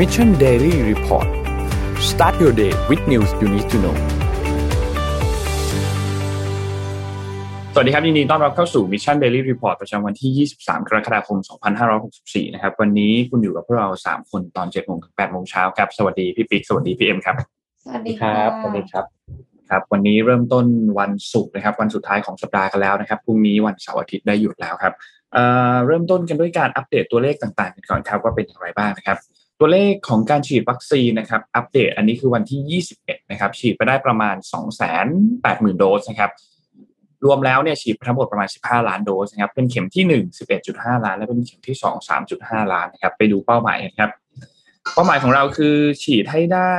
Mission Daily Report start your day with news you need to know สวัสดีครับยินดีต้อนรับเข้าสู่ Mission Daily Report ประจำวันที่ 23 กรกฎาคม 2564 นะครับ วันนี้คุณอยู่กับพวกเรา 3 คนตอน 7 โมงถึง 8 โมงเช้าครับ สวัสดีพี่ปิ๊ก สวัสดีพี่เอ็มครับ สวัสดีคค่ะรับ สวัสดีครับ ครับ วันนี้เริ่มต้นวันศุกร์นะครับ วันสุดท้ายของสัปดาห์กันแล้วนะครับ พรุ่งนี้วันเสาร์อาทิตย์ได้หยุดแล้วครับเอ่อเริ่มต้นกันด้วยการอัปเดตตัวเลขต่างๆกันก่อนครับว่าเป็นอย่างไรบ้างนะครับ ตัวเลขของการฉีดวัคซีนนะครับอัปเดตอันนี้คือวันที่ 21 นะครับ ฉีดไปได้ประมาณ 280,000 โดสนะครับ รวมแล้วเนี่ยฉีดทั้งหมดประมาณ 15 ล้านโดสนะครับ เป็นเข็มที่ 1 11.5 ล้าน และเป็นเข็มที่ 2 3.5 ล้านนะครับ ไปดูเป้าหมายกันครับ เป้าหมายของเราคือฉีดให้ได้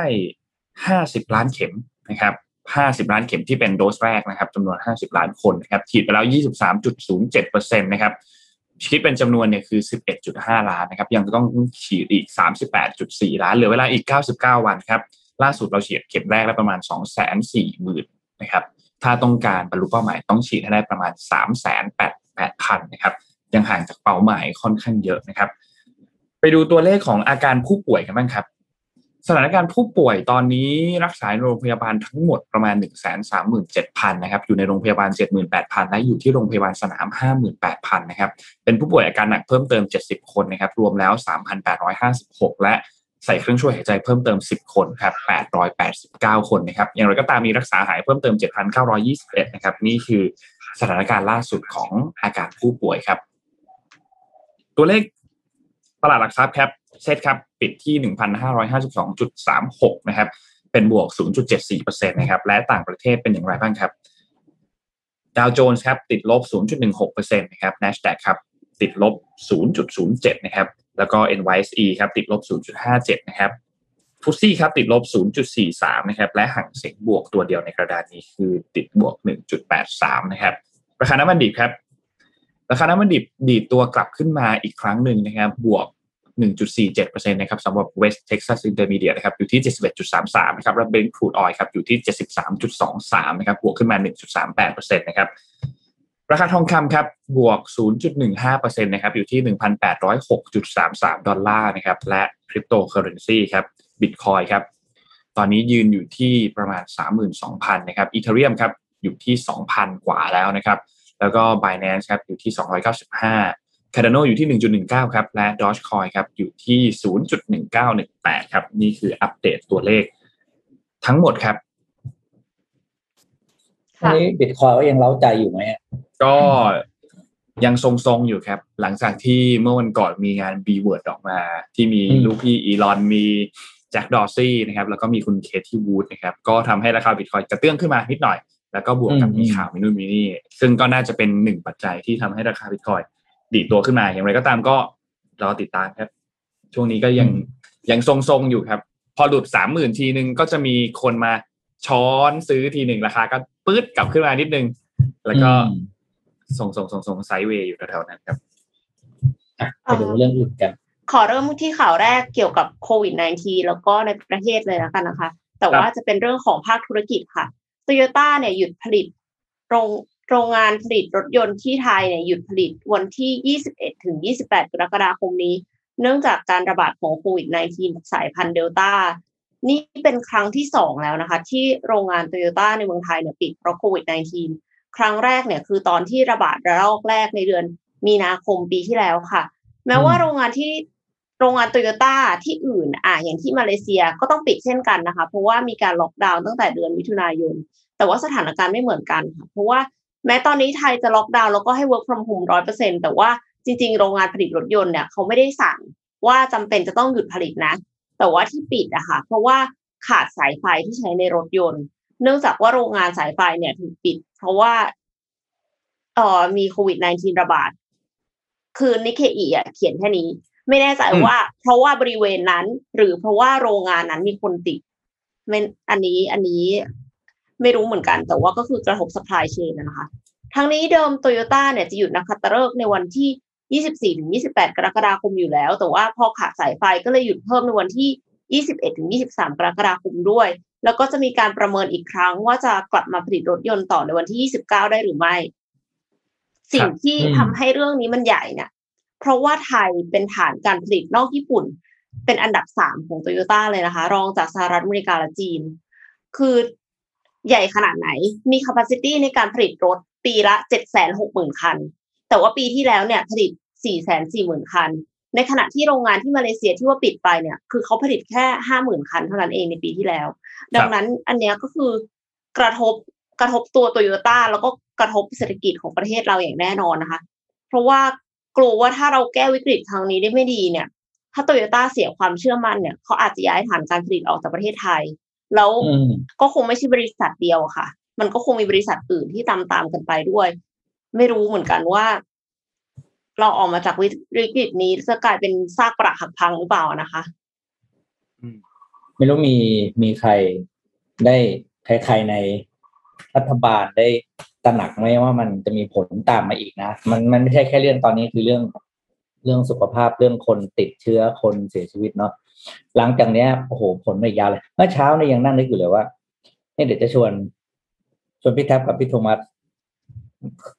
50 ล้านเข็มนะครับ50 ล้านเข็มที่เป็นโดสแรกนะครับจำนวน 50 ล้านคนนะครับ ฉีดไปแล้ว 23.07%นะครับ คิดเป็นจำนวนเนี่ยคือ 11.5 ล้านนะครับ ยังต้องฉีดอีก 38.4 ล้าน เหลือเวลาอีก 99 วันครับ ล่าสุดเราฉีดเข็มแรกแล้วประมาณ 240,000นะครับ ถ้าต้องการบรรลุเป้าหมายต้องฉีดให้ได้ประมาณ 388,000นะครับ ยังห่างจากเป้าหมายค่อนข้างเยอะนะครับ ไปดูตัวเลขของอาการผู้ป่วยกันบ้างครับ สถานการณ์ผู้ป่วยตอนนี้รักษาในโรงพยาบาลทั้งหมดประมาณ 1 3 7 0 0 0นะครับอยู่ในโรงพยาบาล 78,000 และอยู่ที่โรงพยาบาลสนาม 58,000นะครับเป็นผู้ป่วยอาการหนักเพิ่มเติม 70 คนนะครับรวมแล้ว 3,856 และใส่เครื่องช่วยหายใจเพิ่มเติม 10 คนครับ889 คนนะครับอย่างไรก็ตามมีรักษาหายเพิ่มเติม 7,921นะครับนี่คือสถานการณ์ล่าสุดของอาการผู้ป่วยครับ ตัวเลขตลาดหลักทรัพย์ครับ เซตครับปิดที่ 1,552.36 นะครับ เป็นบวก 0.74%นะครับ และต่างประเทศเป็นอย่างไรบ้างครับ ดาวโจนส์ครับติดลบ 0.16%นะครับ NASDAQ ครับติดลบ 0.07 นะครับ แล้วก็ NYSE ครับติดลบ 0.57 นะครับฟุตซี่ครับติดลบ 0.43 นะครับ และห่างเสียงบวกตัวเดียวในกระดานนี้คือติดบวก 1.83 นะครับ ราคาน้ำมันดิบครับ ราคาน้ำมันดิบดีดตัวกลับขึ้นมาอีกครั้งหนึ่งนะครับ บวก 1.47%นะครับสำหรับ West Texas Intermediate นะครับอยู่ที่ 71.33นะครับและ Brent Crude Oil ครับอยู่ที่ 73.23นะครับบวกขึ้นมา 1.38%นะครับราคาทองคำครับบวก 0.15%นะครับอยู่ที่ 1,806.33 ดอลลาร์นะครับและคริปโตเคอเรนซีครับบิตคอยครับตอนนี้ยืนอยู่ที่ประมาณ 32,000นะครับ Ethereum ครับอยู่ที่ 2,000 กว่าแล้วนะครับแล้วก็ Binance ครับอยู่ที่ 295 Cardano อยู่ที่ 1.19 ครับ และ Dogecoin ครับ อยู่ที่ 0.1918 ครับ นี่คืออัปเดตตัวเลขทั้งหมดครับค่ะนี่บิตคอยก็ยังเล้าใจอยู่ไหมอะก็ยังทรงๆอยู่ครับ หลังจากที่เมื่อวันก่อนมีงาน b w o r d ออกมา ที่มีลูกพี่อีลอนมีแจ็คดอร์ซี่นะครับ แล้วก็มีคุณเคที่วูดนะครับ ก็ทำให้ราคาบิตคอยกระเตื้องขึ้นมานิดหน่อย แล้วก็บวกกับมีข่าวมินู่นมินี่ ซึ่งก็น่าจะเป็นหนึ่งปัจจัยที่ทำให้ราคาบิตคอย ดีดตัวขึ้นมาอย่างไรก็ตามก็รอติดตามครับ ช่วงนี้ก็ยังยังทรงๆอยู่ครับ พอหลุดสามหมื่นทีนึงก็จะมีคนมาช้อนซื้อทีหนึ่งราคาก็ปื๊ดกลับขึ้นมานิดนึง แล้วก็อืมส่งส่งส่งส่งไซด์เวย์อยู่แถวๆนั้นครับอะไปดูเรื่องอื่นกัน ขอเริ่มที่ข่าวแรกเกี่ยวกับโควิด -19 แล้วก็ในประเทศเลยแล้วกันนะคะ แต่ว่าจะเป็นเรื่องของภาคธุรกิจค่ะโตโยต้าเนี่ยหยุดผลิตโรง โรงงานผลิตรถยนต์ที่ไทยเนี่ยหยุดผลิตวันที่ 21 ถึง 28 กรกฎาคมนี้ เนื่องจากการระบาดของโควิด -19 สายพันธุ์เดลต้า นี่เป็นครั้งที่สองแล้วนะคะ ที่โรงงานโตโยต้าในเมืองไทยเนี่ยปิดเพราะโควิด -19 ครั้งแรกเนี่ยคือตอนที่ระบาดระลอกแรกในเดือนมีนาคมปีที่แล้วค่ะ แม้ว่าอืมโรงงานที่โรงงานโตโยต้าที่อื่นอะอย่างที่มาเลเซียก็ต้องปิดเช่นกันนะคะ เพราะว่ามีการล็อกดาวน์ตั้งแต่เดือนมิถุนายน แต่ว่าสถานการณ์ไม่เหมือนกันค่ะ เพราะว่า แม้ตอนนี้ไทยจะล็อกดาวน์แล้วก็ให้ work from home ร้อยเปอร์เซ็นแต่ว่าจริง ๆ โรงงานผลิตรถยนต์เนี่ยเขาไม่ได้สั่งว่าจำเป็นจะต้องหยุดผลิตนะ แต่ว่าที่ปิดอะค่ะ เพราะว่าขาดสายไฟที่ใช้ในรถยนต์ เนื่องจากว่าโรงงานสายไฟเนี่ยถูกปิด เพราะว่าเอ่อมีโควิด -19 ระบาด คือนิเคอีอะเขียนแค่นี้ ไม่แน่ใจอืมว่า เพราะว่าบริเวณนั้น หรือเพราะว่าโรงงานนั้นมีคนติดไม่อันนี้อันนี้ ไม่รู้เหมือนกัน แต่ว่าก็คือกระทบ supply chain นะคะทั้งนี้เดิมโตโยต้าเนี่ยจะหยุดนักขัตฤกษ์ในวันที่ 24ถึง28 กรกฎาคมอยู่แล้ว แต่ว่าพอขาดสายไฟก็เลยหยุดเพิ่มในวันที่ 21ถึง23 กรกฎาคมด้วย แล้วก็จะมีการประเมินอีกครั้งว่าจะกลับมาผลิตรถยนต์ต่อในวันที่ 29 ได้หรือไม่ สิ่งที่อืมทำให้เรื่องนี้มันใหญ่เนี่ยเพราะว่าไทยเป็นฐานการผลิตนอกญี่ปุ่น เป็นอันดับสามของโตโยต้าเลยนะคะ รองจากสหรัฐอเมริกาและจีน คือ ใหญ่ขนาดไหน มี capacity ในการผลิตรถปีละเจ็ดแสนหกหมื่นคัน แต่ว่าปีที่แล้วเนี่ยผลิตสี่แสนสี่หมื่นคัน ในขณะที่โรงงานที่มาเลเซียที่ว่าปิดไปเนี่ย คือเขาผลิตแค่ห้าหมื่นคันเท่านั้นเองในปีที่แล้ว ดังนั้นอันเนี้ยก็คือกระทบกระทบตัวโตโยต้าแล้วก็กระทบเศรษฐกิจของประเทศเราอย่างแน่นอนนะคะ เพราะว่ากลัวว่าถ้าเราแก้วิกฤตครั้งนี้ได้ไม่ดีเนี่ย ถ้าโตโยต้าเสียความเชื่อมั่นเนี่ยเขาอาจจะย้ายฐานการผลิตออกจากประเทศไทย แล้วอืมก็คงไม่ใช่บริษัทเดียวอะค่ะ มันก็คงมีบริษัทอื่นที่ตามตามๆกันไปด้วย ไม่รู้เหมือนกันว่า เราออกมาจากวิกฤตนี้จะกลายเป็นซากปรักหักพังหรือเปล่านะคะไม่รู้มีมีใครได้ใครๆในรัฐบาลได้ตระหนักไหมว่ามันจะมีผลตามมาอีกนะ มันมันไม่ใช่แค่เรื่องตอนนี้คือเรื่องเรื่องสุขภาพเรื่องคนติดเชื้อคนเสียชีวิตเนาะ หลังจากเนี้ยโอ้โหผลไม่ยาวเลยเมื่อเช้าเนี่ยยังนั่งนึกอยู่เลยว่าเนี่ยเดี๋ยวจะชวนชวนพี่แท็บกับพี่โทมัส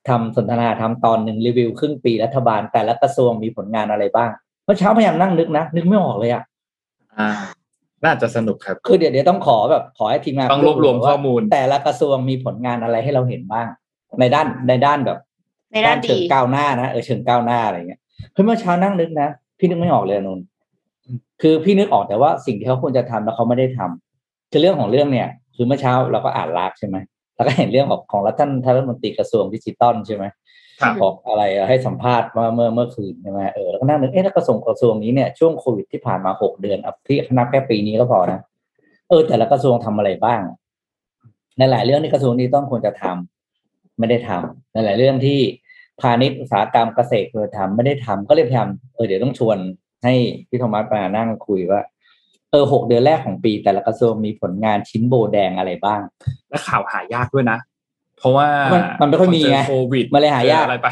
ทำสนทนาทำตอนหนึ่งรีวิวครึ่งปีรัฐบาลแต่ละกระทรวงมีผลงานอะไรบ้างเมื่อเช้าพยายามนั่งนึกนะนึกไม่ออกเลยอะอ่าน่าจะสนุกครับ คือเดี๋ยวเดี๋ยวต้องขอแบบขอให้ทีมงานต้องรวบรวมข้อมูล แต่ละกระทรวงมีผลงานอะไรให้เราเห็นบ้าง ในด้านในด้านแบบ ในด้านเชิดีงก้าวหน้านะเออเชิงก้าวหน้าอะไรเงี้ยเฮ้ยเมื่อเช้านั่งนึกนะ พี่นึกไม่ออกเลยอะนนท์ คือพี่นึกออกแต่ว่าสิ่งที่เขาควรจะทำแล้วเขาไม่ได้ทำคือเรื่องของเรื่องเนี่ย คือเมื่อเช้าเราก็อ่านลากใช่ไหมแล้วก็เห็นเรื่องของของรัฐท่านท่านรัฐมนตรีกระทรวงดิจิตอลใช่ไหมครับบอกอะไรให้สัมภาษณ์เมื่อเมื่อเมื่อคืนใช่ไหมเออแล้วก็นั่งนึกเอ๊ะแล้วกระทรวงกระทรวงนี้เนี่ยช่วงโควิดที่ผ่านมาหกเดือนอะที่นับแค่ปีนี้ก็พอนะเออ แต่ละกระทรวงทำอะไรบ้าง ในหลายเรื่องที่กระทรวงนี้ต้องควรจะทำไม่ได้ทำในหลายเรื่องที่พาณิชย์อุตสาหกรรมเกษตรควรจะทำไม่ได้ทำก็เลยพยายามเออเดี๋ยวต้องชวน ให้พี่โทมัสมานั่งคุยว่า เออหกเดือนแรกของปี แต่ละกระทรวงมีผลงานชิ้นโบแดงอะไรบ้าง และข่าวหายากด้วยนะ เพราะว่ามันมันไม่ค่อยมีไงเจโควิดมันเลยหายากจออะไรไป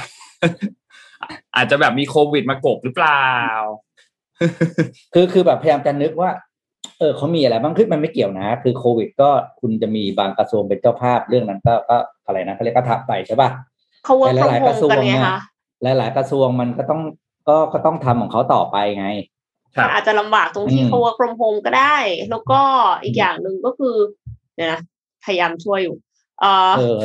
อาจจะแบบมีโควิดมากบหรือเปล่า คือคือแบบพยายามจะนึกว่า เออเขามีอะไรบ้างคือมันไม่เกี่ยวนะ คือโควิด ก็คุณจะมีบางกระทรวงเป็นเจ้าภาพเรื่องนั้นก็ก็อะไรนะเขาเรียกก็ทับไปใช่ป่ะเขาเวิร์กแต่ฟรอหลายมๆโฮกระมทรวงกันไงเนี่ยคะหลาย ๆ กระทรวงมันก็ต้อง ก็ก็ต้องทำของเขาต่อไปไงครับอาจจะลำบากตรงที่อืมเขา work from home ก็ได้ แล้วก็อีกอย่างหนึ่งก็คือเดี๋ยวนะพยายามช่วยอยู่ เอ่อเออ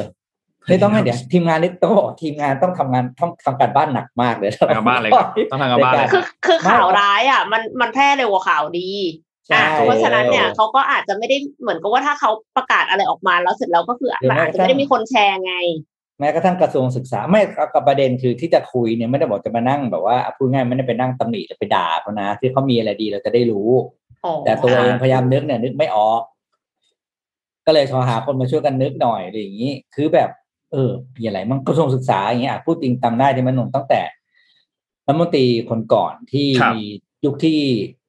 ไม่ต้องให้เดี๋ยวทีมงานนี่ต้องบอกทีมงานต้องทำงานต้องทำการบ้านหนักมากเลยทำการบ้านเลยครับต้องทำการบ้านเลยคคืรัอบคือข่าวร้ายอะ มันมันแพร่เร็วกว่าข่าวดีใช่อะเพราะฉะนั้นเนี่ยเขาก็อาจจะไม่ได้เหมือนกับว่าถ้าเขาประกาศอะไรออกมาแล้วเสร็จแล้วก็คือหรือมันแม้อาจจะไม่ได้มีคนแชร์ไง แม้กระทั่งกระทรวงศึกษาไม่กับประเด็นคือที่จะคุยเนี่ยไม่ได้บอกจะมานั่งแบบว่าพูดง่ายไม่ได้ไปนั่งตำหนิจะไปด่าเขานะที่เขามีอะไรดีเราจะได้รู้อ๋อแต่ตัวเองพยายามนึกเนี่ยนึกไม่ออก ก็เลยโทรหาคนมาช่วยกันนึกหน่อยอะไรอย่างนี้ คือแบบ เออมีอะไรมั่งกระทรวงศึกษาอย่างเงี้ยอะพูดจริงจำได้ที่มันหนุ่มตั้งแต่รัฐมนตรีคนก่อนที่ครับมียุคที่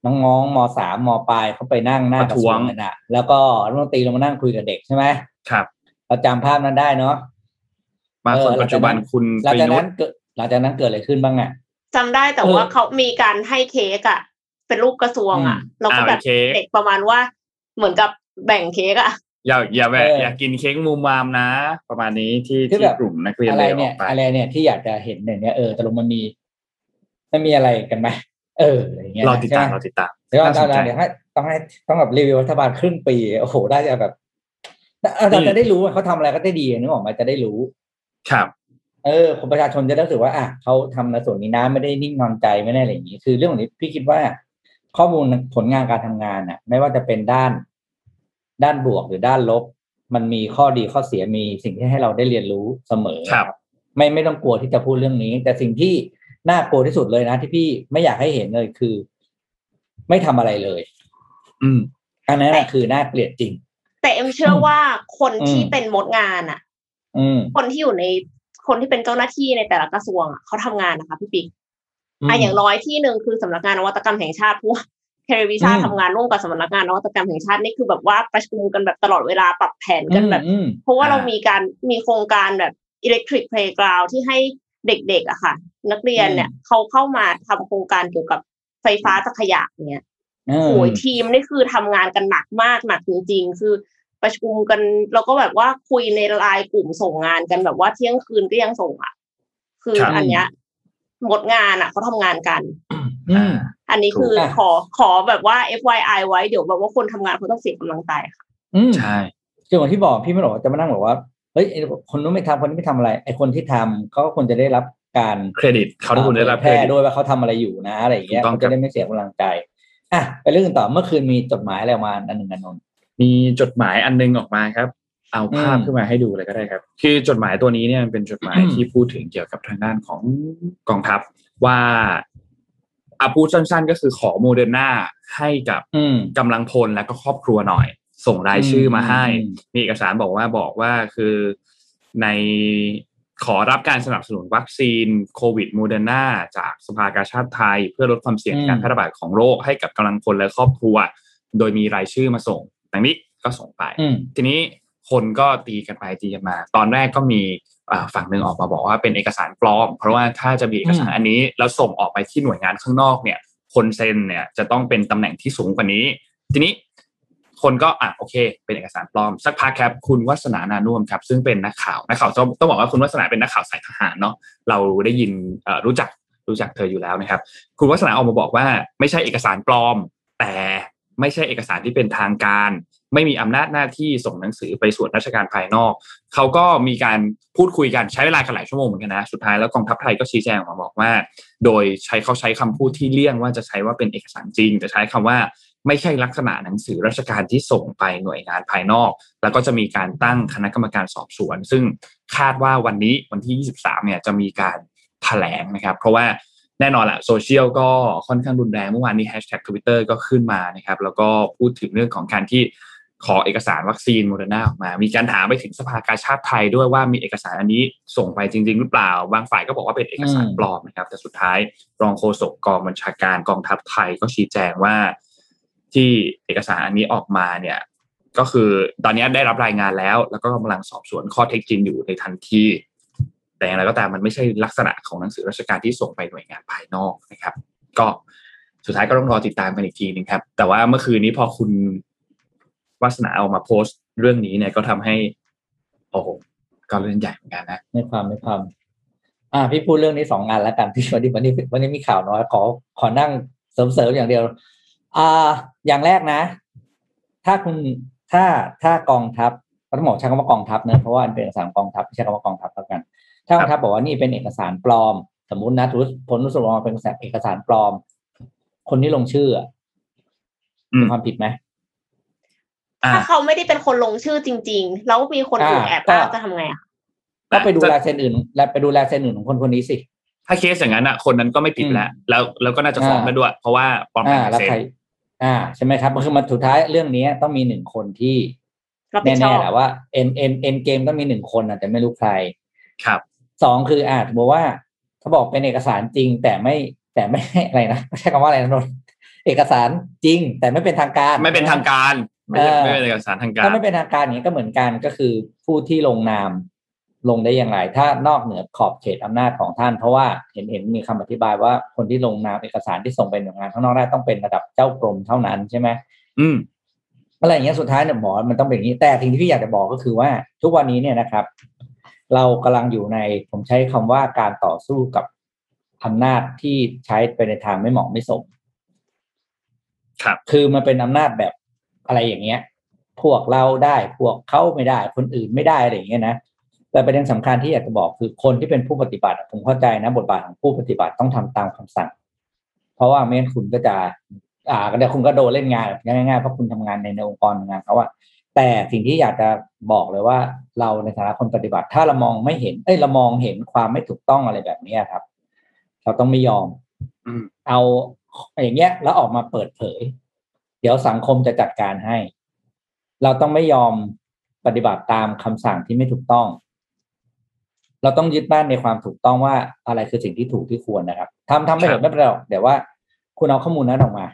น้องๆมสามมปลายเขาไปนั่งหน้ากระทรวงประท้วงนั่นน่ะแล้วก็รัฐมนตรีลงมานั่งคุยกับเด็กใช่ไหมครับเราจำภาพนั้นได้เนาะ มาคนปัจจุบันคุณหลังปจากยุทนั้นธ์เกิดหลังจากนั้นเกิดอะไรขึ้นบ้างอะจำได้แต่เออว่าเขามีการให้เค้กอะ เป็นรูปกระทรวงอะอืมแล้วก็อ่าแบบเค้กเด็กประมาณว่า เหมือนกับแบ่งเค้กอะอย่าอย่าแบเอบออย่ากินเค้กมูมามนะ ประมาณนี้ที่คือที่แบบกลุ่มนักเรียนอะไรเลยอเนี่อยกไปอะไรเนี่ยที่อยากจะเห็นเนี่ยเออตกลงมันมีมันมีอะไรกันไหมเอออะไรอย่างเงี้ยรอติดตามใช่ไหรอติดตามเดี๋ยวน่าสเรานใจเดี๋ยวให้ต้องให้ต้องแบบรีวิวรัฐบาลครึ่งปี โอ้โหได้จะแบบเราจะได้รู้ว่าเขาทำอะไรก็ได้ดีนึกออกไหมาจะได้รู้ ครับเออคนประชาชนจะได้รู้สึกว่าอะเขาทำในส่วนนี้นะไม่ได้นิ่งนอนใจไม่ได้อะไรอย่างนี้ คือเรื่องของนี้พี่คิดว่าข้อมูลผลงานการทำงานน่ะ ไม่ว่าจะเป็นด้าน ด้านบวกหรือด้านลบ มันมีข้อดีข้อเสียมีสิ่งที่ให้เราได้เรียนรู้เสมอครับ ไม่ไม่ต้องกลัวที่จะพูดเรื่องนี้ แต่สิ่งที่น่ากลัวที่สุดเลยนะ ที่พี่ไม่อยากให้เห็นเลยคือ ไม่ทำอะไรเลย อืมอันนั้นน่ะแต่คือน่าเกลียดจริง แต่เอ็มเชื่อว่าคนอืมที่เป็นมดงานอะอืม คนที่อยู่ในคนที่เป็นเจ้าหน้าที่ในแต่ละกระทรวงอะเขาทำงานนะคะพี่ปิ๊กอะอย่างน้อยที่หนึ่งคือสำนักงานนวัตกรรมแห่งชาติพวกเทเลวิชันอืมทำงานร่วมกับสำนักงานนวัตกรรมแห่งชาตินี่คือแบบว่าประชุมกันแบบตลอดเวลาปรับแผนกันแบบอืมเพราะว่าอ่าเรามีการมีโครงการแบบ electric playground ที่ให้เด็กๆอะค่ะ นักเรียนเนี่ยเขาเข้ามาทำโครงการเกี่ยวกับไฟฟ้าจากขยะเนี่ยอืมโอ้ยทีมนี่คือทำงานกันหนักมากหนักจริงๆ คือ ประชุมกันแล้วก็แบบว่าคุยในไลน์กลุ่มส่งงานกันแบบว่าเที่ยงคืนก็ยังส่งอะ คือครับอันเนี้ยหมดงานอะเขาทำงานกันอืมอันนี้คือถูกอะขอขอแบบว่า FYI ไว้เดี๋ยวแบบว่าคนทำงานเขาต้องเสียกำลังใจค่ะอืมใช่คืออย่างที่บอกพี่ไม่บอกว่าจะมานั่งบอกว่าเฮ้ยไอ้คนนู้นไม่ทำคนนี้ไม่ทำอะไรไอ้คนที่ทำเขาก็ควรจะได้รับการเครดิตเขาทุกคนได้รับแพเครร่ดิตด้วยว่าเขาทำอะไรอยู่นะอะไรอย่างเงี้ยถูกต้องเขาจะได้ไม่เสียกำลังใจอะไปเรื่องอื่นต่อเมื่อคืนมีจดหมายอะไรออกมาอันหนึ่งอันนนท์ มีจดหมายอันนึงออกมาครับ เอาภาพอืมขึ้นมาให้ดูเลยก็ได้ครับ คือจดหมายตัวนี้เนี่ยมันเป็นจดหมายอืมที่พูดถึงเกี่ยวกับทางด้านของกองทัพว่าอาพูดสั้นๆ ก็คือขอโมเดอร์นาให้กับอืมกำลังพลและก็ครอบครัวหน่อย ส่งรายชื่อมาให้อืมมีเอกสารบอกว่าบอกว่าคือในขอรับการสนับสนุนวัคซีนโควิดโมเดอร์นาจากสภากาชาดไทย เพื่อลดความเสี่ยงการแพร่ระบาดของโรคให้กับกำลังพลและครอบครัว โดยมีรายชื่อมาส่ง ดังนี้ก็ส่งไปอืมทีนี้คนก็ตีกันไปตีกันมา ตอนแรกก็มีอ่าฝั่งหนึ่งออกมาบอกว่าเป็นเอกสารปลอม เพราะว่าถ้าจะมีเอกสารอืมอันนี้แล้วส่งออกไปที่หน่วยงานข้างนอกเนี่ย คนเซ็นเนี่ยจะต้องเป็นตำแหน่งที่สูงกว่านี้ ทีนี้คนก็อะโอเค เป็นเอกสารปลอมสักพักครับคุณวัฒนานานุ่วมครับ ซึ่งเป็นนักข่าวนักข่าวต้องต้องบอกว่าคุณวัฒนาเป็นนักข่าวสายทหารเนาะเราได้ยินเอ่อรู้จักรู้จักเธออยู่แล้วนะครับ คุณวัฒนาออกมาบอกว่าไม่ใช่เอกสารปลอม แต่ ไม่ใช่เอกสารที่เป็นทางการ ไม่มีอำนาจหน้าที่ส่งหนังสือไปส่วนราชการภายนอก เขาก็มีการพูดคุยกันใช้เวลากันหลายชั่วโมงเหมือนกันนะสุดท้ายแล้วกองทัพไทยก็ชี้แจงออกมาบอกว่า โดยใช้เขาใช้คำพูดที่เลี่ยงว่าจะใช้ว่าเป็นเอกสารจริง แต่ใช้คำว่าไม่ใช่ลักษณะหนังสือราชการที่ส่งไปหน่วยงานภายนอก แล้วก็จะมีการตั้งคณะกรรมการสอบสวน ซึ่งคาดว่าวันนี้วันที่ 23 เนี่ยจะมีการแถลงนะครับ เพราะว่า แน่นอนแหละโซเชียลก็ค่อนข้างรุนแรงเมื่อวานนี้แฮชแท็กทวิตเตอร์ก็ขึ้นมานะครับแล้วก็พูดถึงเรื่องของการที่ขอเอกสารวัคซีนโมเดอร์นาออกมา มีการถามไปถึงสภากาชาติไทยด้วยว่ามีเอกสารอันนี้ส่งไปจริง ๆ หรือเปล่า บางฝ่ายก็บอกว่าเป็นเอกสารปลอมนะครับ แต่สุดท้ายรองโฆษกกองบัญชาการกองทัพไทยก็ชี้แจงว่า ที่เอกสารอันนี้ออกมาเนี่ย ก็คือตอนนี้ได้รับรายงานแล้ว แล้วก็กำลังสอบสวนข้อเท็จจริงอยู่ในทันที แต่อย่างไรก็ตามมันไม่ใช่ลักษณะของหนังสือราชการที่ส่งไปหน่วยงานภายนอกนะครับ ก็สุดท้ายก็ต้องรอติดตามกันอีกทีหนึงครับ แต่ว่าเมื่อคืนนี้พอคุณวาสนาเอามาโพสต์เรื่องนี้เนี่ยก็ทำให้ โอ้โหก็เรื่องใหญ่เหมือนกันนะไม่ความไม่ความอ่าพี่พูดเรื่องนี้สองงานแล้วกันพี่วันนี้วันนี้วันนี้มีข่าวน้อยขอขอนั่งเสริมๆอย่างเดียว อ่า อย่างแรกนะ ถ้าคุณถ้าถ้ากองทัพก็ต้องบอกใช้คำว่ากองทัพเนอะเพราะว่ามันเป็นสารกองทัพใช่คำว่ากองทัพแล้วกัน ถ้ากองทัพบอกว่านี่เป็นเอกสารปลอม สมมตินะทุกผลรู้สึกออกมาเป็นเอกสารปลอม คนที่ลงชื่ออะอืมมีความผิดไหมอ่าถ้าเขาไม่ได้เป็นคนลงชื่อจริง ๆ แล้วมีคนอื่นอ่าแอบอ้างก็จะทำไงอะก็ไปดูจะลายเซ็นอื่น และไปดูลายเซ็นอื่นของคนคนนี้สิ ถ้าเคสอย่างนั้นอะ คนนั้นก็ไม่ผิดแล้วแล้วแล้วก็น่าจะฟ้องอ่าได้ด้วย เพราะว่าปลอมแปลอ่างแล้วเซ็นใครอ่าใช่ไหมครับคือมันสุดท้ายเรื่องนี้ต้องมีหนึ่งคนที่รับผิดชแน่อบๆแหละว่าเอ็นเอ็นเอ็นเกมต้องมีหนึ่งคนอะแต่ไม่รู้ใครครับ สองคืออาจจะบอกว่าเขาบอกเป็นเอกสารจริง แต่ไม่แต่ไม่อะไรนะไม่ใช่คำว่าอะไรนะนนท์เอกสารจริง แต่ไม่เป็นทางการ ไม่เป็นทางการไม่ใช่เออไม่เป็นเอกสารทางการถ้าไม่เป็นทางการอย่างนี้ก็เหมือนกันก็คือผู้ที่ลงนามลงได้อย่างไร ถ้านอกเหนือขอบเขตอำนาจของท่าน เพราะว่าเห็นเห็นมีคำอธิบายว่าคนที่ลงนามเอกสารที่ส่งไปหน่วยงานข้างนอกได้ต้องเป็นระดับเจ้ากรมเท่านั้นใช่ไหมอืมอะไรอย่างเงี้ยสุดท้ายเนี่ยหมอมันต้องเป็นอย่างนี้แต่สิ่งที่พี่อยากจะบอกก็คือว่าทุกวันนี้เนี่ยนะครับ เรากำลังอยู่ในผมใช้คำว่าการต่อสู้กับอำนาจที่ใช้ไปในทางไม่เหมาะไม่สม ครับ คือมันเป็นอำนาจแบบอะไรอย่างเงี้ย พวกเราได้พวกเขาไม่ได้ คนอื่นไม่ได้อะไรอย่างเงี้ยนะแต่ประเด็นสำคัญที่อยากจะบอกคือคนที่เป็นผู้ปฏิบัติอะผมเข้าใจนะบทบาทของผู้ปฏิบัติต้องทำตามคำสั่ง เพราะว่าไม่งั้นคุณก็จะ อ่าเดี๋ยวคุณก็โดนเล่นงานแบบง่ายๆเพราะคุณทำงานในในองค์กรงานเขาอะ แต่สิ่งที่อยากจะบอกเลยว่าเราในฐานะคนปฏิบัติ ถ้าเรามองไม่เห็น เอ้ยเรามองเห็นความไม่ถูกต้องอะไรแบบเนี้ยครับ เราต้องไม่ยอมอืมเอาอย่างเงี้ย แล้วออกมาเปิดเผย เดี๋ยวสังคมจะจัดการให้ เราต้องไม่ยอมปฏิบัติตามคำสั่งที่ไม่ถูกต้อง เราต้องยึดบ้านในความถูกต้องว่าอะไรคือสิ่งที่ถูกที่ควรนะครับทำทำไม่ครัเห็บนไม่เป็นไรหรอกเดี๋ยวว่า คุณเอาข้อมูลนั้นออกมา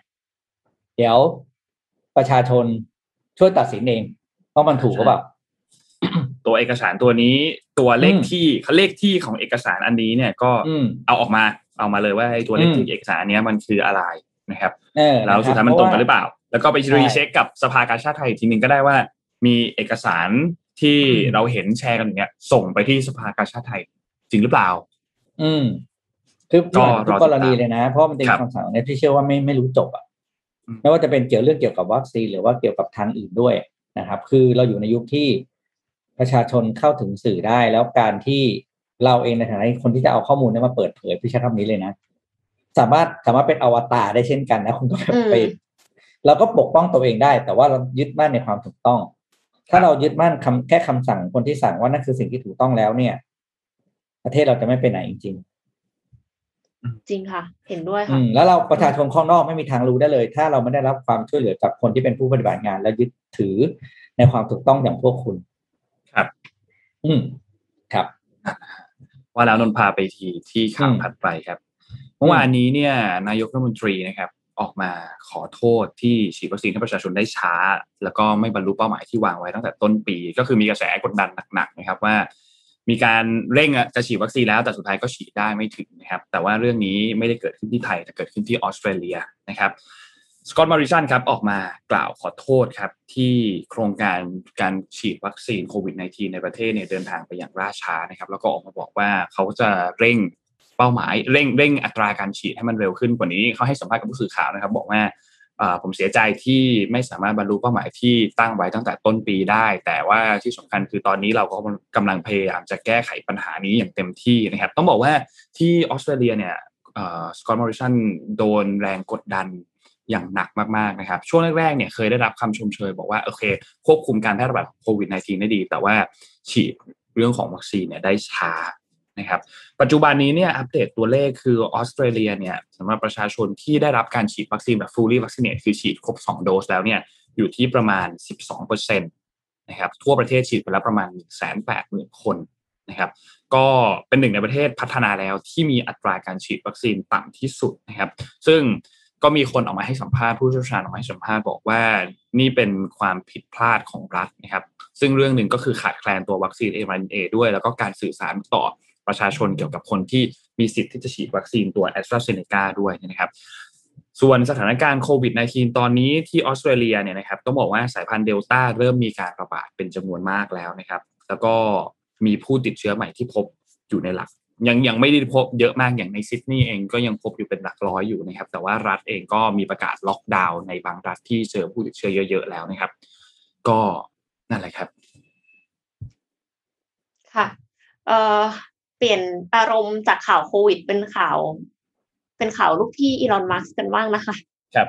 เดี๋ยวประชาชน ช่วยตัดสินเองว่ามันถูกหรือเปล่าตัวเอกสารตัวนี้ตัวเลขอืมที่เขาเลขที่ของเอกสารอันนี้เนี่ยก็อืมเอาออกมาเอามาเลยว่าไอ้ตัวเลขที่อืมเอกสารอันเนี้ยมันคืออะไรนะครับเออแล้วสุดท้ายมันตรงกันหรือเปล่า แล้วก็ไปใช่รีเช็คกับสภากาชาติไทยอีกทีหนึ่งก็ได้ว่า มีเอกสารที่อืมเราเห็นแชร์กันอย่างเงี้ย ส่งไปที่สภากาชาติไทยจริงหรือเปล่า อืมคืคือก็ทุกรอติดตามกรณีเลยนะ เพราะมันเป็นครับคำสั่งเนี่ยที่เชื่อว่าไม่ไม่รู้จบอะอืม ไม่ว่าจะเป็นเกี่ยวเรื่องเกี่ยวกับวัคซีนหรือว่าเกี่ยวกับทางอื่นด้วยนะครับ คือเราอยู่ในยุคที่ประชาชนเข้าถึงสื่อได้ แล้วการที่เราเองในฐานะคนที่จะเอาข้อมูลเนี้มาเปิดเผยพี่ใช้คำนี้เลยนะ สามารถสามารถเป็นอวตารได้เช่นกันนะคุณก็แบบอืมไปเราก็ปกป้องตัวเองได้ แต่ว่าเรายึดมั่นในความถูกต้อง ถ้าเรายึดมั่นคำแค่คำสั่งคนที่สั่งว่านั่นคือสิ่งที่ถูกต้องแล้วเนี่ย ประเทศเราจะไม่ไปไหนจริงๆ จริงค่ะ เห็นด้วยอืค่ะมแล้วเราประชาชนข้างนอกไม่มีทางรู้ได้เลย ถ้าเราไม่ได้รับความช่วยเหลือจากคนที่เป็นผู้ปฏิบัติงาน และยึดถือในความถูกต้องอย่างพวกคุณ ครับ อืมครับ ว่าแล้วนนท์พาไปทีที่ข่าวอืมถัดไปครับเมื่อวานนี้เนี่ย นายกรัฐมนตรีนะครับ ออกมาขอโทษที่ฉีดวัคซีนให้ประชาชนได้ช้า แล้วก็ไม่บรรลุเป้าหมายที่วางไว้ตั้งแต่ต้นปี ก็คือมีกระแสกดดันหนักๆนะครับว่า มีการเร่งจะฉีดวัคซีนแล้วแต่สุดท้ายก็ฉีดได้ไม่ถึงนะครับ แต่ว่าเรื่องนี้ไม่ได้เกิดขึ้นที่ไทยแต่เกิดขึ้นที่ออสเตรเลียนะครับสกอตต์มาริสันครับออกมากล่าวขอโทษครับ ที่โครงการการฉีดวัคซีนโควิด -19 ในประเทศเนี่ยเดินทางไปอย่างล่าช้านะครับ แล้วก็ออกมาบอกว่าเขาจะเร่งเป้าหมายเร่งเร่งอัตราการฉีดให้มันเร็วขึ้นกว่านี้เขาให้สัมภาษณ์กับผู้สื่อข่าวนะครับ บอกว่า ผมเสียใจที่ไม่สามารถบรรลุเป้าหมายที่ตั้งไว้ตั้งแต่ต้นปีได้ แต่ว่าที่สำคัญคือตอนนี้เราก็กำลังพยายามจะแก้ไขปัญหานี้อย่างเต็มที่นะครับ ต้องบอกว่าที่ออสเตรเลียเนี่ยสกอตต์มอริสันโดนแรงกดดันอย่างหนักมากๆนะครับ ช่วงแรกๆเนี่ยเคยได้รับคำชมเชยบอกว่าโอเค ควบคุมการแพร่ระบาดของโควิด -19 ได้ดี แต่ว่าฉีดเรื่องของวัคซีนเนี่ยได้ช้า นะครับปัจจุบันนี้เนี่ยอัปเดตตัวเลขคือออสเตรเลียเนี่ยสำหรับประชาชนที่ได้รับการฉีดวัคซีนแบบ fully vaccinate คือฉีดครบ 2 โดสแล้วเนี่ยอยู่ที่ประมาณ 12%นะครับทั่วประเทศฉีดไปแล้วประมาณ 180,000 คนนะครับก็เป็นหนึ่งในประเทศพัฒนาแล้วที่มีอัตราการฉีดวัคซีนต่ำที่สุดนะครับซึ่งก็มีคนออกมาให้สัมภาษณ์ผู้เชี่ยวชาญออกมาให้สัมภาษณ์บอกว่านี่เป็นความผิดพลาดของรัฐนะครับ ซึ่งเรื่องหนึ่งก็คือขาดแคลนตัววัคซีน m อ n a ด้วย แล้วก็การสื่อสารต่อ ประชาชนเกี่ยวกับคนที่มีสิทธิ์ที่จะฉีดวัคซีนตัว a s t r a z เซ e c a ด้วยนะครับ ส่วนสถานการณ์โควิด -19 ตอนนี้ที่ออสเตรเลียเนี่ยนะครับต้องบอกว่าสายพันธุ์เดลต้าเริ่มมีการระบาดเป็นจำนวนมากแล้วนะครับ แล้วก็มีผู้ติดเชื้อใหม่ที่พบอยู่ในหลัก ยังยังไม่ได้พบเยอะมากอย่างในซิดนีย์เองก็ยังพบอยู่เป็นหลักร้อยอยู่นะครับ แต่ว่ารัฐเองก็มีประกาศล็อกดาวน์ในบางรัฐที่เจอผู้ติดเชื้อเยอะ ๆ แล้วนะครับ ก็นั่นแหละครับ ค่ะเอ่อ ปลี่ยนอารมณ์จากข่าวโควิดเป็นข่าว เป็นข่าวลูกพี่อีลอนมัสก์กันบ้างนะคะ ครับ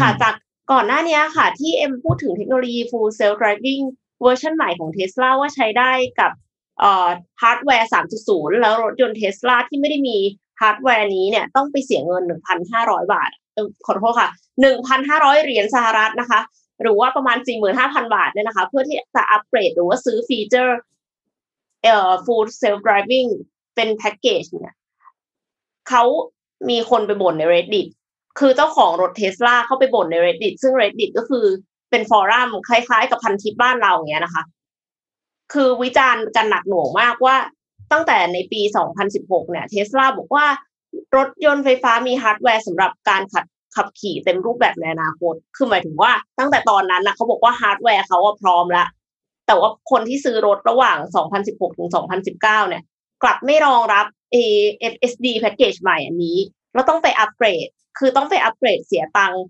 ค่ะจากก่อนหน้านี้ค่ะ ที่เอ็มพูดถึงเทคโนโลยี full self driving เวอร์ชันใหม่ของ Tesla ว่าใช้ได้กับเอ่อฮาร์ดแวร์ 3.0 แล้วรถยนต์ Tesla ที่ไม่ได้มีฮาร์ดแวร์นี้เนี่ยต้องไปเสียเงิน 1,500 บาทเอ่อขอโทษค่ะ 1,500 เหรียญสหรัฐนะคะ หรือว่าประมาณ 45,000 บาทเนี่ยนะคะ เพื่อที่จะอัปเกรดหรือว่าซื้อฟีเจอร์ เอ่อ full self driving เป็นแพ็กเกจเนี่ยเขามีคนไปบ่นใน Reddit คือเจ้าของรถเทสลาเข้าไปบ่นใน Reddit ซึ่ง Reddit ก็คือเป็น forum คล้ายๆ กับพันทิปบ้านเราอย่างเงี้ยนะคะ คือวิจารณ์กันหนักหน่วงมากว่าตั้งแต่ในปี 2016 เนี่ยเทสลาบอกว่ารถยนต์ไฟฟ้ามีฮาร์ดแวร์สำหรับการขับขับขี่เต็มรูปแบบในอนาคต คือหมายถึงว่าตั้งแต่ตอนนั้นนะเขาบอกว่าฮาร์ดแวร์เขาพร้อมแล้ว แต่ว่าคนที่ซื้อรถระหว่าง 2016 ถึง 2019 เนี่ย กลับไม่รองรับ ASD แพ็กเกจใหม่อันนี้ แล้วต้องไปอัปเกรด คือต้องไปอัปเกรดเสียตังค์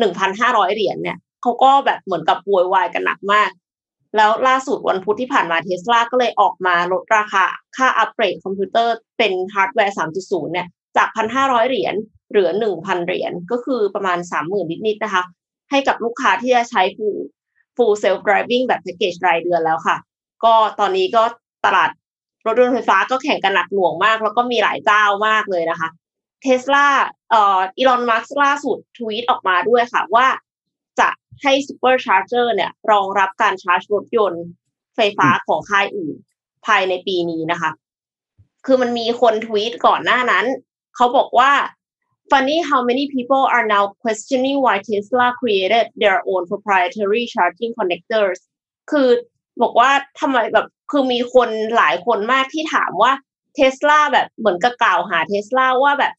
1,500 เหรียญเนี่ยเขาก็แบบเหมือนกับโวยวายกันหนักมาก แล้วล่าสุดวันพุธที่ผ่านมาเทสลาก็เลยออกมาลดราคา ค่าอัปเกรดคอมพิวเตอร์เป็นฮาร์ดแวร์ 3.0 เนี่ย จาก 1,500 เหรียญเหลือ 1,000 เหรียญ ก็คือประมาณ 30,000 นิดๆนะคะ ให้กับลูกค้าที่จะใช้ full self driving แบบแพ็กเกจรายเดือนแล้วค่ะ ก็ตอนนี้ก็ตลาดรถยนต์ไฟฟ้าก็แข่งกันหนักหน่วงมาก แล้วก็มีหลายเจ้ามากเลยนะคะเทสลาเอ่อ Elon Musk ล่าสุดทวีตออกมาด้วยค่ะว่าจะให้ Supercharger เนี่ยรองรับการชาร์จรถยนต์ไฟฟ้าของค่ายอื่นภายในปีนี้นะคะ คือมันมีคนทวีตก่อนหน้านั้น เขาบอกว่า funny how many people are now questioning why Tesla created their own proprietary charging connectors คือบอกว่าทำไมแบบคือมีคนหลายคนมากที่ถามว่าเทสลาแบบเหมือนกับกล่าวหาเทสลาว่าแบบ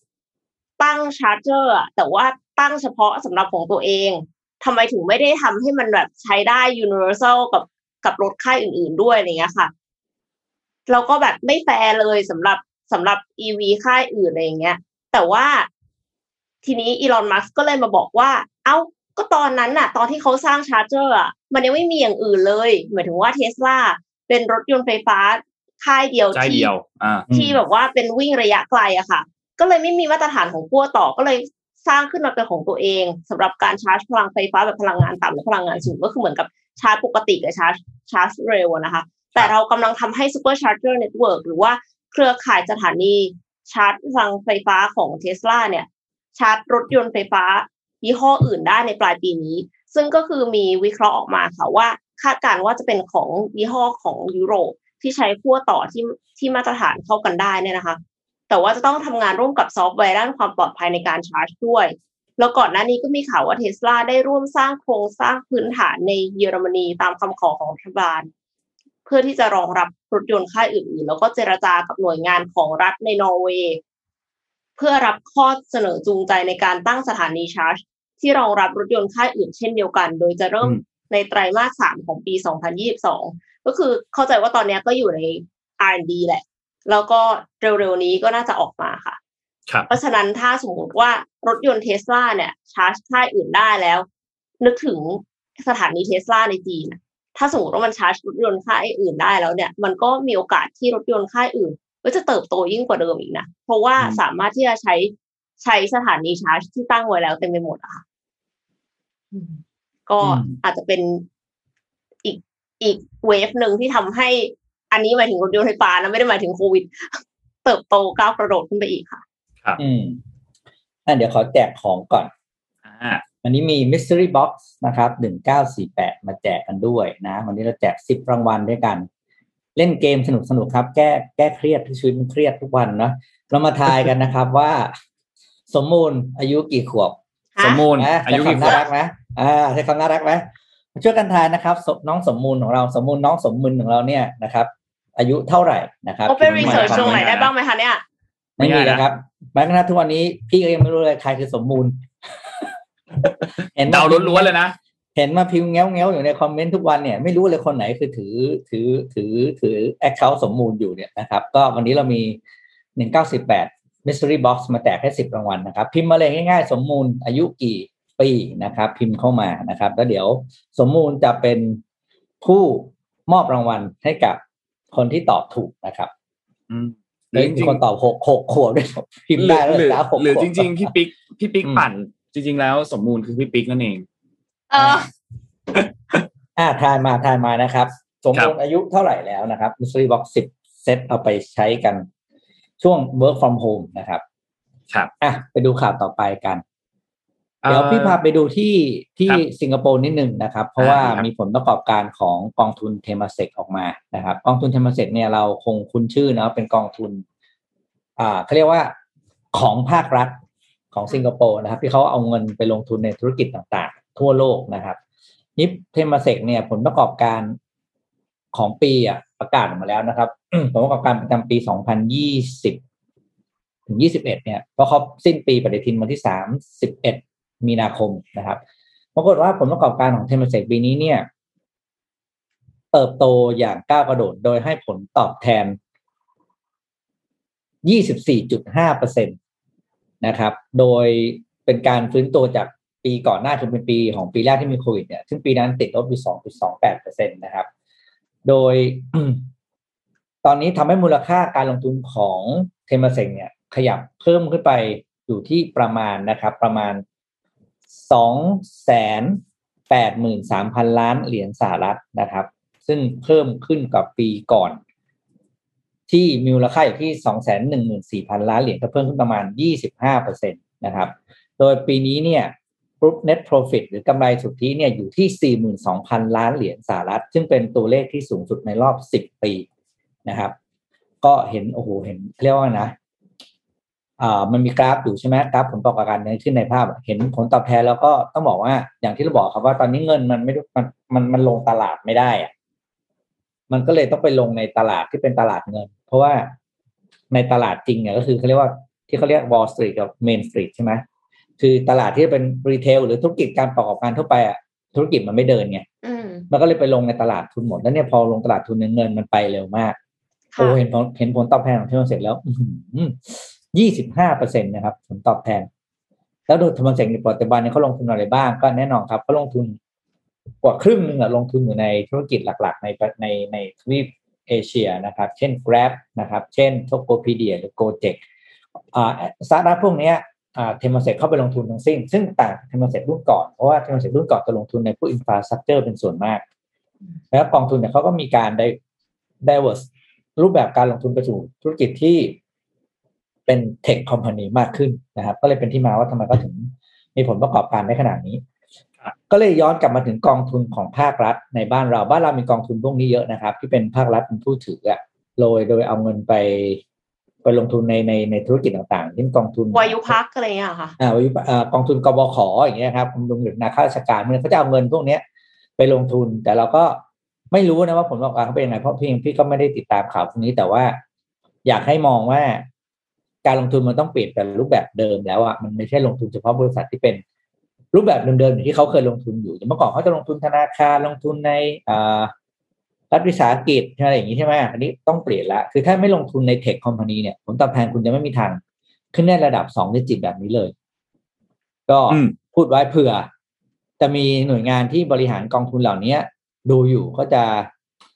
ตั้ง charger แต่ว่าตั้งเฉพาะสำหรับของตัวเองทำไมถึงไม่ได้ทำให้มันแบบใช้ได้ universal กับกับรถค่ายอื่น ๆด้วยอะไรเงี้ยค่ะแล้วก็แบบไม่แฟร์เลยสำหรับสำหรับ EV ค่ายอื่นอะไรเงี้ย แต่ว่า ทีนี้ Elon Musk ก็เลยมาบอกว่า เอ้าก็ตอนนั้นน่ะ ตอนที่เขาสร้าง charger อะมันยังไม่มีอย่างอื่นเลยหมายถึงว่าเทสลาเป็นรถยนต์ไฟฟ้าค่ายเดียวใจที่เดียวอ่าที่แบบว่าเป็นวิ่งระยะไกลอะค่ะ ก็เลยไม่มีมาตรฐานของขั้วต่อก็เลยสร้างขึ้นมาเป็นของตัวเองสำหรับการชาร์จพลังไฟฟ้าแบบพลังงานต่ำและพลังงานสูงก็คือเหมือนกับชาร์จปกติกับชาร์จชาร์จเร็วอะนะคะ แต่เรากำลังทำให้ Super Charger Network หรือว่าเครือข่ายสถานีชาร์จพลังไฟฟ้าของเทสลาเนี่ย ชาร์จรถยนต์ไฟฟ้ายี่ห้ออื่นได้ในปลายปีนี้ ซึ่งก็คือมีวิเคราะห์ออกมาค่ะว่าคาดการณ์ว่าจะเป็นของยี่ห้อของยุโรปที่ใช้ขั้วต่อที่ที่มาตรฐานเข้ากันได้เนี่ยนะคะ แต่ว่าจะต้องทำงานร่วมกับซอฟต์แวร์ด้านความปลอดภัยในการชาร์จด้วย แล้วก่อนหน้านี้ก็มีข่าวว่าเทสลาได้ร่วมสร้างโครงสร้างพื้นฐานในเยอรมนีตามคำขอของรัฐบาล เพื่อที่จะรองรับรถยนต์ค่ายอื่นๆ แล้วก็เจรจากับหน่วยงานของรัฐในนอร์เวย์ เพื่อรับข้อเสนอจูงใจในการตั้งสถานีชาร์จ ที่รองรับรถยนต์ค่ายอื่นเช่นเดียวกัน โดยจะเริ่มอืมในไตรมาสสามของปี 2022 ก็คือเข้าใจว่าตอนนี้ก็อยู่ใน R&D แหละ แล้วก็เร็วๆนี้ก็น่าจะออกมาค่ะครับเพราะฉะนั้นถ้าสมมติว่ารถยนต์เทสลาเนี่ย ชาร์จค่ายอื่นได้แล้ว นึกถึงสถานีเทสลาในจีนน่ะถ้าสมมติว่ามันชาร์จรถยนต์ค่ายอื่นได้แล้วเนี่ย มันก็มีโอกาสที่รถยนต์ค่ายอื่น ก็จะเติบโตยิ่งกว่าเดิมอีกนะ เพราะว่าอืมสามารถที่จะใช้ใช้สถานีชาร์จที่ตั้งไว้แล้วเต็มไปหมดอะค่ะอืมก็อืมอาจจะเป็นอีกอีกเวฟหนึ่งที่ทำให้ อันนี้หมายถึงรถยนต์ไฟฟ้านะไม่ได้หมายถึงโควิด เติบโตก้าวกระโดดขึ้นไปอีกค่ะอืมอะเดี๋ยวขอแจกของก่อนอ่าวันนี้มี mystery box นะครับหนึ่งเก้าสี่แปดมาแจกกันด้วยนะ วันนี้เราแจกสิบรางวัลด้วยกัน เล่นเกมสนุกสนุกๆครับ แก้แก้เครียดที่ชีวิตมันเครียดทุกวันเนอะเรามาทายกันนะครับว่า สมมูลอายุกี่ขวบฮะสมมูลนะอายุใช้กี่คำขวน่าบรักไหมอ่าใช้คำน่ารักไหมมาช่วยกันทายนะครับสน้องสมมูลของเราสมมูลน้องสมมูลของเราเนี่ยนะครับ อายุเท่าไหร่นะครับเขาไปพิรีมพ์เสิร์ชมาตรงไหนได้บ้างไหมคะเนี่ยไม่มีนะครับแม้กระทั่งทุกวันนี้พี่ก็ยังไม่รู้เลยใครคือสมมูลห็นมเดาล้วนๆเลยนะ เห็นมาพิมพ์แง้วแง้วๆอยู่ในคอมเมนต์ทุกวันเนี่ยไม่รู้เลยคนไหนคือถือถือถือถือแอคเคาท์สมมูลอยู่เนี่ยนะครับ ก็วันนี้เรามีหนึ่งเก้าสิบแปด mystery box มาแจกให้สิบรางวัลนะครับ พิมพ์มาเลยง่ายๆ สมมูลอายุกี่ปีนะครับ พิมพ์เข้ามานะครับ แล้วเดี๋ยวสมมูลจะเป็นผู้มอบรางวัลให้กับคนที่ตอบถูกนะครับ อืมหหรืรืออจมีริงคนตอบหกหกขวบด้วยพิมพ์หรืได้อแล้วหรือนะหกหรือขวบจริง ๆ พี่ปิ๊กพี่ปิ๊กอืมปั่น จริง ๆ แล้วสมมูลคือพี่ปิ๊กนั่นเอง เอออ่าทายมาทายมานะครับ สมครัมูบลอายุเท่าไหร่แล้วนะครับ mystery box สิบเซตเอาไปใช้กันช่วง work from home นะครับ ครับอะไปดูข่าวต่อไปกัน เดี๋ยวพี่พาไปดูที่ที่ครับสิงคโปร์นิดหนึ่งนะครับ เพราะว่าอ่าครับมีผลประกอบการของกองทุนเทม s เซกออกมานะครับ กองทุนเทม s เซกเนี่ยเราคงคุ้นชื่อเนาะเป็นกองทุน อ่าเขาเรียกว่าของภาครัฐของสิงคโปร์นะครับ ที่เขาเอาเงินไปลงทุนในธุรกิจต่างๆ ทั่วโลกนะครับนิปเทม s เซกเนี่ยผลประกอบการของปีอะประกาศออกมาแล้วนะครับ ผลประกอบการประจำปี 2020 ถึง 21 เนี่ยเพราะเขาสิ้นปีปฏิทินวันที่ 31 มีนาคมนะครับปรากฏว่าผลประกอบการของเทมเ s เซกปีนี้เนี่ย เติบโตอย่างก้าวกระโดดโดยให้ผลตอบแทน 24.5%นะครับ โดยเป็นการฟื้นตัวจาก ปีก่อนหน้าคือเป็นปีของปีแรกที่มีโควิดเนี่ย ซึ่งปีนั้นติดลบอยู่ 2.28%นะครับ โดยตอนนี้ทำให้มูลค่าการลงทุนของเทมเ s เซกเนี่ย ขยับเพิ่มขึ้นไปอยู่ที่ประมาณนะครับ ประมาณสองแสนแปดหมื่นสามพันล้านเหรียญสหรัฐนะครับ ซึ่งเพิ่มขึ้นกับปีก่อนที่มีมูลค่าอยู่ที่สองแสนหนึ่งหมื่นสี่พันล้านเหรียญก็เพิ่มขึ้นประมาณยี่สิบห้าเปอร์เซ็นตนะครับ โดยปีนี้เนี่ย group net profit หรือกำไรสุทธิเนี่ยอยู่ที่ 42,000 ล้านเหรียญสหรัฐ ซึ่งเป็นตัวเลขที่สูงสุดในรอบ 10 ปีนะครับ ก็เห็นโอ้โหเห็นเรียกว่านะอ่ามันมีกราฟอยู่ใช่ไหมกราฟผลประกอบการเนี่ขึ้นในภาพ เห็นผลตอบแทนแล้วก็ต้องบอกว่า อย่างที่เราบอกครับว่าตอนนี้เงินมันไม่ด้มันมันมันลงตลาดไม่ได้อะมันก็เลยต้องไปลงในตลาดที่เป็นตลาดเงิน เพราะว่าในตลาดจริงเนี่ยก็คือเขาเรียกว่าที่เขาเรียก Wall Street กับ Main Street ใช่ไหม คือตลาดที่เป็นรีเทลหรือธุรกิจการประกอบการทั่วไปอะธุรกิจมันไม่เดินไงอืมมันก็เลยไปลงในตลาดทุนหมดแล้วเนี่ยพอลงตลาดทุนเนี่ยเงินมันไปเร็วมากโอ้เห็นผลเห็นผลตอบแทนของเทมเสร็จแล้วยี่สิบห้าเปอร์เซ็นตนะครับ ผลตอบแทน แล้วดูธรรมเสกในปัจจุบันเนี่ยเขาลงทุนอะไรบ้างก็แน่นอนครับเขาลงทุนกว่าครึ่งหนึ่งอะลงทุนอยู่ในธุรกิจหลักๆ ในในในทวีปเอเชียนะครับ เช่น Grab นะครับ เช่น Tokopedia หรือ Gojek อ่าสตาร์ทอัพพวกนี้อ่า เทมเซตเข้าไปลงทุนทั้งสิ้น ซึ่งต่างเทมเซตรุ่นก่อน เพราะว่าเทมเซตรุ่นก่อนจะลงทุนในพวก infrastructure เป็นส่วนมาก แล้วกองทุนเนี่ยเขาก็มีการได้ diverse รูปแบบการลงทุนไปสู่ธุรกิจที่เป็นเทคคอมพานีมากขึ้นนะครับ ก็เลยเป็นที่มาว่าทำไมก็ถึงมีผลประกอบการได้ขนาดนี้ ก็เลยย้อนกลับมาถึงกองทุนของภาครัฐในบ้านเราบ้านเรามีกองทุนพวกนี้เยอะนะครับ ที่เป็นภาครัฐเป็นผู้ถืออะโดยโดยเอาเงินไป ไปลงทุนในในในธุรกิจต่างๆเช่นกองทุนวายุพักอะไรเงี้ยค่ะอ่าวายุอ่ากองทุนกบขอย่างเงี้ยครับกองทุนหรือนาข้าราชการเนี่ยเขาจะเอาเงินพวกเนี้ยไปลงทุนแต่เราก็ไม่รู้นะว่าผลประกอบการเขาเป็นยังไงเพราะพี่พี่ก็ไม่ได้ติดตามข่าวพวกนี้แต่ว่า อยากให้มองว่า การลงทุนมันต้องเปลี่ยนเป็นรูปแบบเดิมแล้วอะมันไม่ใช่ลงทุนเฉพาะบริษัทที่เป็นรูปแบบเดิมๆอย่างที่เขาเคยลงทุนอยู่เมื่อก่อนเขาจะลงทุนธนาคารลงทุนในอ่า รัฐวิสาหกิจอะไรอย่างนี้ใช่ไหมอันนี้ต้องเปลี่ยนละ คือถ้าไม่ลงทุนในเทคคอมพานีเนี่ยผลตอบแทนคุณจะไม่มีทาง ขึ้นในระดับสองดิจิตแบบนี้เลย ก็อืมพูดไว้เผื่อ จะมีหน่วยงานที่บริหารกองทุนเหล่านี้ดูอยู่ก็จะ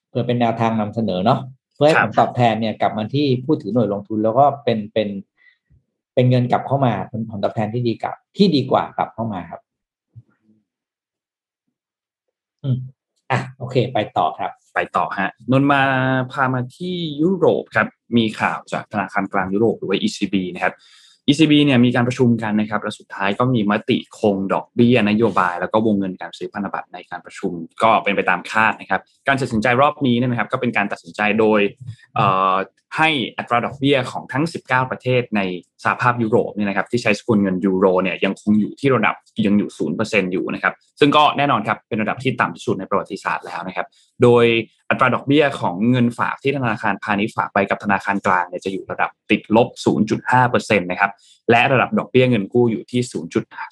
เพื่อเป็นแนวทางนำเสนอเนาะเพื่อให้ครัผบลตอบแทนเนี่ยกลับมาที่ผู้ถือหน่วยลงทุนแล้วก็เป็นเป็น เป็นเงินกลับเข้ามาเป็นผลตอบแทนที่ดีกลับที่ดีกว่ากลับเข้ามาครับ อืมอะโอเค ไปต่อครับ ไปต่อฮะนนท์มาพามาที่ยุโรปครับมีข่าวจากธนาคารกลางยุโรปหรือว่า ECB นะครับ ECB เนี่ยมีการประชุมกันนะครับและสุดท้ายก็มีมติคงดอกเบี้ยนโยบาย แล้วก็วงเงินการซื้อพันธบัตรในการประชุมก็เป็นไปตามคาดนะครับ การตัดสินใจรอบนี้นะครับ ก็เป็นการตัดสินใจโดย ให้อัตราดอกเบี้ยของทั้ง 19 ประเทศในสหภาพยุโรปเนี่ยนะครับที่ใช้สกุลเงินยูโรเนี่ยยังคงอยู่ที่ระดับยังอยู่ 0%อยู่นะครับซึ่งก็แน่นอนครับเป็นระดับที่ต่ำที่สุดในประวัติศาสตร์แล้วนะครับโดยอัตราดอกเบี้ยของเงินฝากที่ธนาคารพาณิชย์ฝากไปกับธนาคารกลางเนี่ยจะอยู่ระดับติดลบ 0.5%นะครับและระดับดอกเบี้ยเงินกู้อยู่ที่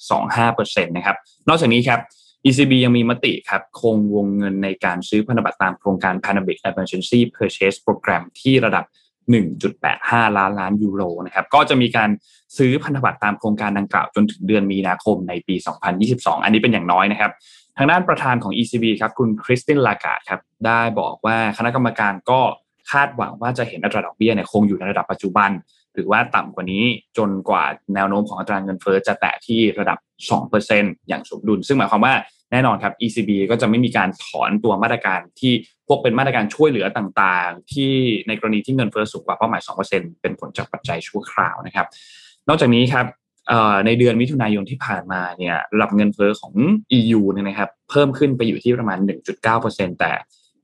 0.25%นะครับนอกจากนี้ครับ ECB ยังมีมติครับคงวงเงินในการซื้อพันธบัตรตามโครงการ Pandemic Emergency Purchase Program ที่ระดับ 1.85 ล้านล้านยูโรนะครับก็จะมีการซื้อพันธบัตรตามโครงการดังกล่าวจนถึงเดือนมีนาคมในปี 2022 อันนี้เป็นอย่างน้อยนะครับ ทางด้านประธานของ ECB ครับคุณคริสตินลากาดครับได้บอกว่าคณะกรรมการก็คาดหวังว่าจะเห็นอัตราดอกเบี้ยเนี่ยคงอยู่ในระดับปัจจุบัน หรือว่าต่ำกว่านี้จนกว่าแนวโน้มของอัตราเงินเฟ้อจะแตะที่ระดับ 2%อย่างสมดุล ซึ่งหมายความว่าแน่นอนครับ ECB ก็จะไม่มีการถอนตัวมาตรการที่พวกเป็นมาตรการช่วยเหลือต่างๆ ที่ในกรณีที่เงินเฟ้อสูงกว่าเป้าหมาย 2%เป็นผลจากปัจจัยชั่วคราวนะครับ นอกจากนี้ครับในเดือนมิถุนายนที่ผ่านมาเนี่ยระดับเงินเฟ้อของ EU เนี่ยนะครับเพิ่มขึ้นไปอยู่ที่ประมาณ 1.9%แต่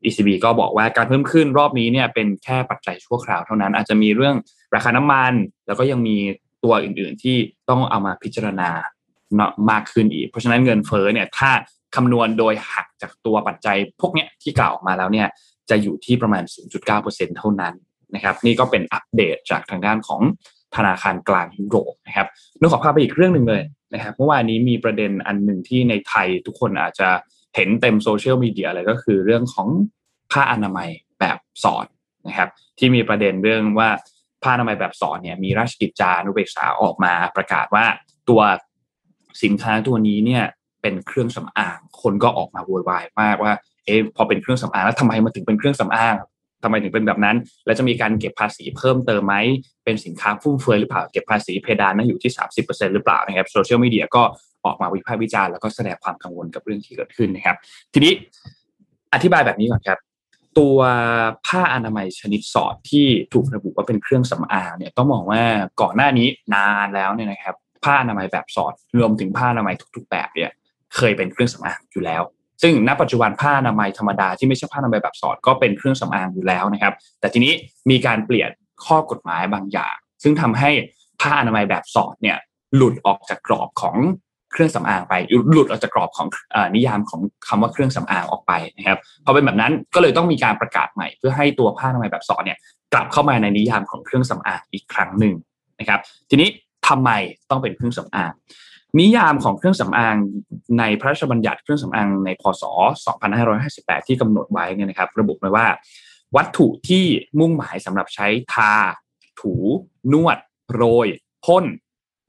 ECB ก็บอกว่าการเพิ่มขึ้นรอบนี้เนี่ยเป็นแค่ปัจจัยชั่วคราวเท่านั้น อาจจะมีเรื่องราคาน้ำมัน แล้วก็ยังมีตัวอื่นๆที่ต้องเอามาพิจารณาเนาะมากขึ้นอีก เพราะฉะนั้นเงินเฟ้อเนี่ยถ้าคำนวณโดยหักจากตัวปัจจัยพวกเนี้ยที่กล่าวออกมาแล้วเนี่ยจะอยู่ที่ประมาณ 0.9%เท่านั้นนะครับ นี่ก็เป็นอัปเดตจากทางด้านของธนาคารกลางยุโรปนะครับนึกขอพาไปอีกเรื่องหนึ่งเลยนะครับเมื่อวานนี้มีประเด็นอันหนึ่งที่ในไทยทุกคนอาจจะ เห็นเต็มโซเชียลมีเดียเลยก็คือเรื่องของผ้าอนามัยแบบสอดนะครับที่มีประเด็นเรื่องว่าผ้าอนามัยแบบสอดเนี่ยมีราชกิจจานุเบกษาออกมาประกาศว่าตัวสินค้าตัวนี้เนี่ยเป็นเครื่องสำอาง คนก็ออกมาโวยวายมากว่าเอ๊ะพอเป็นเครื่องสำอางแล้วทำไมมันถึงเป็นเครื่องสำอางทำไมถึงเป็นแบบนั้น แล้วจะมีการเก็บภาษีเพิ่มเติมไหม เป็นสินค้าฟุ่มเฟือยหรือเปล่า เก็บภาษีเพดานนั้นอยู่ที่ 30%หรือเปล่านะครับ โซเชียลมีเดียก็ ออกมาวิพากษ์วิจารณ์แล้วก็แสดงความกังวลกับเรื่องที่เกิดขึ้นนะครับ ทีนี้อธิบายแบบนี้ก่อนครับ ตัวผ้าอนามัยชนิดสอดที่ถูกระบุว่าเป็นเครื่องสำอางเนี่ยต้องมองว่าก่อนหน้านี้นานแล้วเนี่ยนะครับ ผ้าอนามัยแบบสอดรวมถึงผ้าอนามัยทุก ๆ แบบเนี่ยเคยเป็นเครื่องสำอางอยู่แล้วซึ่งณปัจจุบันผ้าอนามัยธรรมดาที่ไม่ใช่ผ้าอนามัยแบบสอดก็เป็นเครื่องสำอางอยู่แล้วนะครับ แต่ทีนี้มีการเปลี่ยนข้อกฎหมายบางอย่าง ซึ่งทำให้ผ้าอนามัยแบบสอดเนี่ยหลุดออกจากกรอบของ เครื่องสำอางไปหลุดออกจากกรอบของอนิยามของคำว่าเครื่องสำอางออกไปนะครับพอเป็นแบบนั้นก็เลยต้องมีการประกาศใหม่ เพื่อให้ตัวผ้าอนามัยแบบสอดเนี่ยกลับเข้ามาในนิยามของเครื่องสำอางอีกครั้งหนึ่งนะครับ ทีนี้ทำไมต้องเป็นเครื่องสำอางนิยามของเครื่องสำอางในพระราชบัญญัติเครื่องสำอางในพศ 2558 ที่กำหนดไว้เนี่ยนะครับ ระบุไว้ว่า วัตถุที่มุ่งหมายสำหรับใช้ทา ถู นวด โรยพ่น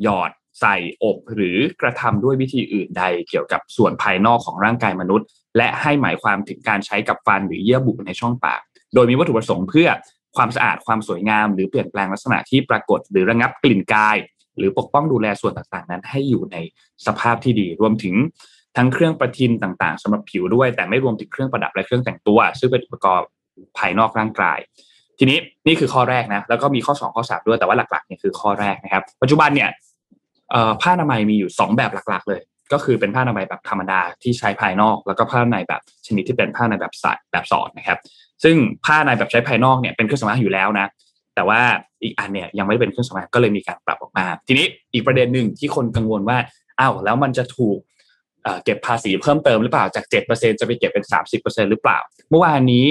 หยอด ใส่อบหรือกระทำด้วยวิธีอื่นใดเกี่ยวกับส่วนภายนอกของร่างกายมนุษย์ และให้หมายความถึงการใช้กับฟันหรือเยื่อบุในช่องปาก โดยมีวัตถุประสงค์เพื่อความสะอาดความสวยงาม หรือเปลี่ยนแปลงลักษณะที่ปรากฏ หรือระงับกลิ่นกาย หรือปกป้องดูแลส่วนต่างๆ นั้น ให้อยู่ในสภาพที่ดี รวมถึงทั้งเครื่องประทินต่างๆสำหรับผิวด้วย แต่ไม่รวมถึงเครื่องประดับและเครื่องแต่งตัว ซึ่งเป็นอุปกรณ์ภายนอกร่างกายทีนี้นี่คือข้อแรกนะแล้วก็มีข้อ 2 ข้อ 3 ด้วยแต่ว่าหลักๆเนี่ยคือข้อแรกนะครับ ปัจจุบันเนี่ย ผ้าอนามัยมีอยู่ 2 แบบหลักๆ เลย ก็คือเป็นผ้าอนามัยแบบธรรมดาที่ใช้ภายนอก แล้วก็ผ้าอนามัยแบบชนิดที่เป็นผ้าอนามัยแบบสายแบบสอดนะครับ ซึ่งผ้าอนามัยแบบใช้ภายนอกเนี่ยเป็นเครื่องสำอางอยู่แล้วนะ แต่ว่าอีกอันเนี่ยยังไม่ได้เป็นเครื่องสำอางก็เลยมีการปรับออกมา ทีนี้อีกประเด็นหนึ่งที่คนกังวลว่าอ้าวแล้วมันจะถูกเก็บภาษีเพิ่มเติมหรือเปล่าจาก 7%จะไปเก็บเป็น 30%หรือเปล่า เมื่อวานนี้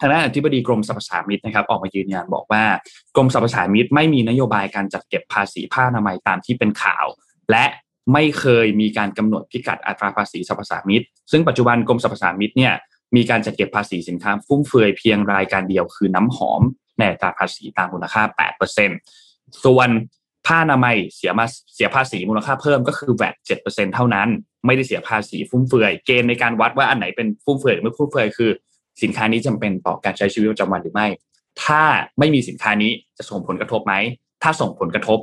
ทางด้านอธิบดีกรมสรรพสามิตนะครับออกมายืนยันบอกว่ากรมสรรพสามิตไม่มีนโยบายการจัดเก็บภาษีผ้าอนามัยตามที่เป็นข่าว และไม่เคยมีการกำหนดพิกัดอัตราภาษีสรรพสามิตซึ่งปัจจุบันกรมสรรพสามิตเนี่ยมีการจัดเก็บภาษีสินค้าฟุ่มเฟือยเพียงรายการเดียวคือน้ำหอมในอัตราภาษีตามมูลค่า 8%ส่วนผ้าอนามัยเสียมาเสียภาษีมูลค่าเพิ่มก็คือแวดเจ็ดเปอร์เซ็นเท่านั้น ไม่ได้เสียภาษีฟุ่มเฟือยเกณฑ์ในการวัดว่าอันไหนเป็นฟุ่มเฟือยหรือไม่ฟุ่มเฟือยคือ สินค้านี้จำเป็นต่อการใช้ชีวิตประจำวันหรือไม่ ถ้าไม่มีสินค้านี้จะส่งผลกระทบไหม ถ้าส่งผลกระทบ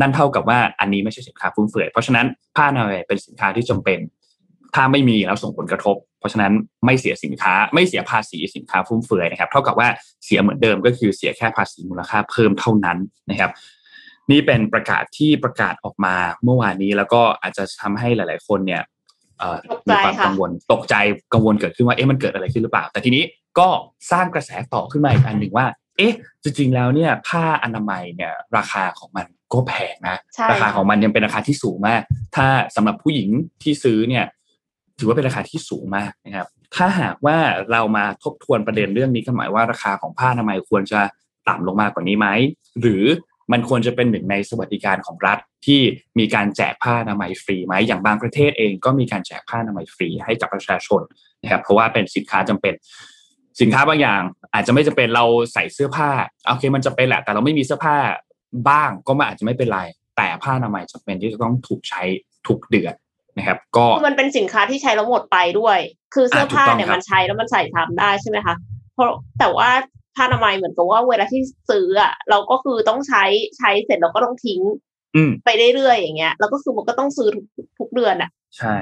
นั่นเท่ากับว่าอันนี้ไม่ใช่สินค้าฟุ่มเฟือย เพราะฉะนั้นผ้าอนามัยเป็นสินค้าที่จำเป็น ถ้าไม่มีแล้วส่งผลกระทบ เพราะฉะนั้นไม่เสียสินค้า ไม่เสียภาษีสินค้าฟุ่มเฟือยนะครับ เท่ากับว่าเสียเหมือนเดิมก็คือเสียแค่ภาษีมูลค่าเพิ่มเท่านั้นนะครับนี่เป็นประกาศที่ประกาศออกมาเมื่อวานนี้แล้วก็อาจจะทำให้หลาย ๆ คนเนี่ย มีความกังวลตกใจกังวลเกิดขึ้นว่าเอ๊ะมันเกิดอะไรขึ้นหรือเปล่า แต่ทีนี้ก็สร้างกระแสต่อขึ้นมาอีกอันหนึ่งว่า เอ๊ะ จริงๆแล้วเนี่ยผ้าอนามัยเนี่ยราคาของมันก็แพงนะ ราคาของมันยังเป็นราคาที่สูงมาก ถ้าสำหรับผู้หญิงที่ซื้อเนี่ย ถือว่าเป็นราคาที่สูงมากนะครับ ถ้าหากว่าเรามาทบทวนประเด็นเรื่องนี้กันหมายว่าราคาของผ้าอนามัยควรจะต่ำลงมากกว่านี้ไหมหรือ มันควรจะเป็นหนึ่งในสวัสดิการของรัฐที่มีการแจกผ้าอนามัยฟรีไหมอย่างบางประเทศเองก็มีการแจกผ้าอนามัยฟรีให้กับประชาชนนะครับเพราะว่าเป็นสินค้าจำเป็น สินค้าบางอย่าง อาจจะไม่จำเป็นเราใส่เสื้อผ้าโอเคมันจะเป็นแหละแต่เราไม่มีเสื้อผ้าบ้างก็มันอาจจะไม่เป็นไรแต่ผ้าอนามัยจำเป็นที่จะต้องถูกใช้ทุกเดือนนะครับก็มันเป็นสินค้าที่ใช้แล้วหมดไปด้วย คือเสื้อผ้าเนี่ยมันใช้แล้วมันใส่ทำได้ใช่ไหมคะเพราะแต่ว่า ผ้าอนามัยเหมือนกับว่าเวลาที่ซื้ออะเราก็คือต้องใช้ใช้เสร็จเราก็ต้องทิ้งไปเรื่อยๆอย่างเงี้ยแล้วก็คือมันก็ต้องซื้อทุกทุกเดือนอะ ใช่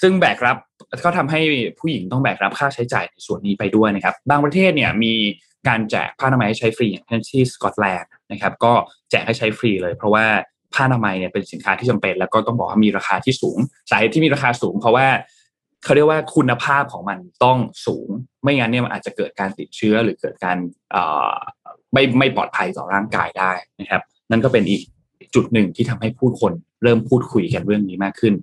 ซึ่งแบกรับก็ทำให้ผู้หญิงต้องแบกรับค่าใช้จ่ายในส่วนนี้ไปด้วยนะครับ บางประเทศเนี่ยมีการแจกผ้าอนามัยให้ใช้ฟรีอย่างเช่นที่สกอตแลนด์นะครับ ก็แจกให้ใช้ฟรีเลยเพราะว่าผ้าอนามัยเนี่ยเป็นสินค้าที่จำเป็น แล้วก็ต้องบอกว่ามีราคาที่สูงสาเหตุที่มีราคาสูง เพราะว่า เขาเรียกว่าคุณภาพของมันต้องสูง ไม่งั้นเนี่ยมันอาจจะเกิดการติดเชื้อหรือเกิดการไม่ไม่ปลอดภัยต่อร่างกายได้นะครับ นั่นก็เป็นอีกจุดหนึ่งที่ทำให้ผู้คนเริ่มพูดคุยกันเรื่องนี้มากขึ้น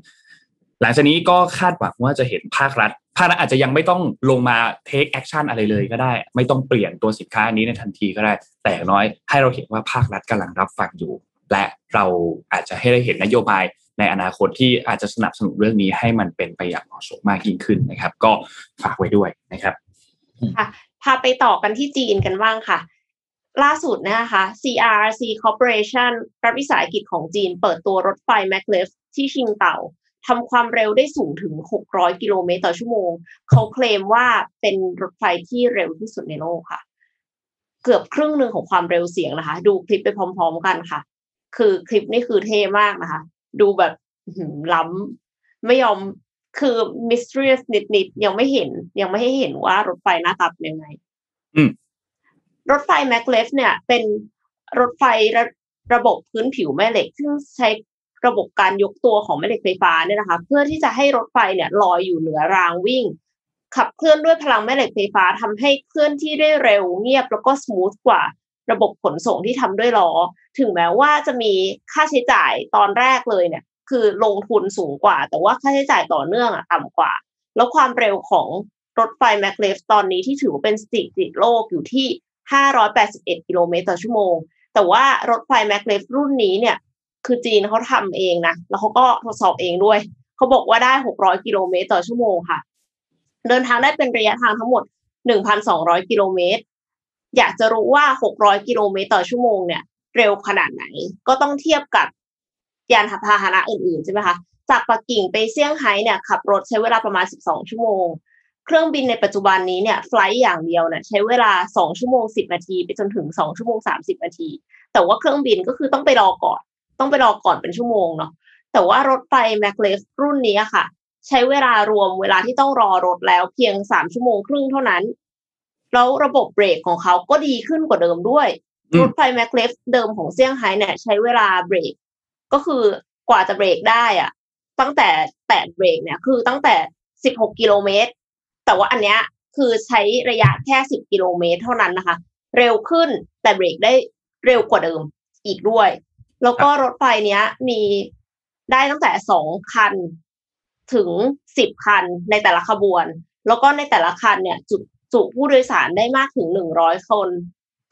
หลังจากนี้ก็คาดหวังว่าจะเห็นภาครัฐภาครัฐอาจจะยังไม่ต้องลงมา take action อะไรเลยก็ได้ ไม่ต้องเปลี่ยนตัวสินค้านี้ในทันทีก็ได้ แต่น้อยให้เราเห็นว่าภาครัฐกำลังรับฟังอยู่ และเราอาจจะให้ได้เห็นนโยบายในอนาคตที่อาจจะสนับสนุนเรื่องนี้ให้มันเป็นไปอย่างเหมาะสมมากยิ่งขึ้นนะครับ ก็ฝากไว้ด้วยนะครับค่ะพาไปต่อกันที่จีนกันบ้างค่ะ ล่าสุดนะคะ CRC Corporation รัฐวิสาหกิจของจีน เปิดตัวรถไฟแมกเลฟที่ชิงเต่าทำความเร็วได้สูงถึง 600 กิโลเมตรต่อชั่วโมง เขาเคลมว่าเป็นรถไฟที่เร็วที่สุดในโลกค่ะ เกือบครึ่งหนึ่งของความเร็วเสียงนะคะ ดูคลิปไปพร้อม ๆ กันค่ะ คือคลิปนี้คือเท่มากนะคะ ดูแบบล้ำไม่ยอมคือ mysterious นิดๆยังไม่เห็น ยังไม่ให้เห็นว่ารถไฟหน้าตาเป็นยังไงรถไฟแมกเลฟเนี่ย เป็นรถไฟระระบบพื้นผิวแม่เหล็ก ซึ่งใช้ระบบการยกตัวของแม่เหล็กไฟฟ้าเนี่ยนะคะ เพื่อที่จะให้รถไฟเนี่ยลอยอยู่เหนือรางวิ่ง ขับเคลื่อนด้วยพลังแม่เหล็กไฟฟ้าทำให้เคลื่อนที่ได้เร็วเงียบแล้วก็สมูทกว่า ระบบขนส่งที่ทำด้วยล้อ ถึงแม้ว่าจะมีค่าใช้จ่ายตอนแรกเลยเนี่ย คือลงทุนสูงกว่า แต่ว่าค่าใช้จ่ายต่อเนื่องอะต่ำกว่า แล้วความเร็วของรถไฟแมกเลฟตอนนี้ที่ถือว่าเป็นสถิติโลกอยู่ที่ 581 กิโลเมตรต่อชั่วโมง แต่ว่ารถไฟแมกเลฟรุ่นนี้เนี่ย คือจีนเขาทำเองนะ แล้วเขาก็ทดสอบเองด้วย เขาบอกว่าได้ 600 กิโลเมตรต่อชั่วโมงค่ะ เดินทางได้เป็นระยะทางทั้งหมด 1,200 กิโลเมตร อยากจะรู้ว่า 600 กิโลเมตรต่อชั่วโมงเนี่ย เร็วขนาดไหน ก็ต้องเทียบกับยานพาหนะอื่นๆใช่ไหมคะ จากปักกิ่งไปเซี่ยงไฮ้เนี่ยขับรถใช้เวลาประมาณ 12 ชั่วโมง เครื่องบินในปัจจุบันนี้เนี่ยไฟล์อย่างเดียวเนี่ยใช้เวลา 2 ชั่วโมง 10 นาที ไปจนถึง 2 ชั่วโมง 30 นาที แต่ว่าเครื่องบินก็คือต้องไปรอก่อน ต้องไปรอก่อนเป็นชั่วโมงเนาะ แต่ว่ารถไฟแมคเลฟรุ่นนี้ค่ะ ใช้เวลารวมเวลาที่ต้องรอรถแล้วเพียง 3 ชั่วโมงครึ่งเท่านั้น แล้วระบบเบรกของเขาก็ดีขึ้นกว่าเดิมด้วยอืมรถไฟแมคเลฟเดิมของเซี่ยงไฮ้เนี่ยใช้เวลาเบรก ก็คือกว่าจะเบรกได้อะตั้งแต่แตะเบรกเนี่ยคือตั้งแต่16กิโลเมตร แต่ว่าอันเนี้ยคือใช้ระยะแค่10กิโลเมตรเท่านั้นนะคะ เร็วขึ้นแต่เบรกได้เร็วกว่าเดิมอีกด้วย แล้วก็รถไฟเนี้ยมีได้ตั้งแต่สองคันถึงสิบคันในแต่ละขบวน แล้วก็ในแต่ละคันเนี่ย จุ จุผู้โดยสารได้มากถึงหนึ่งร้อยคน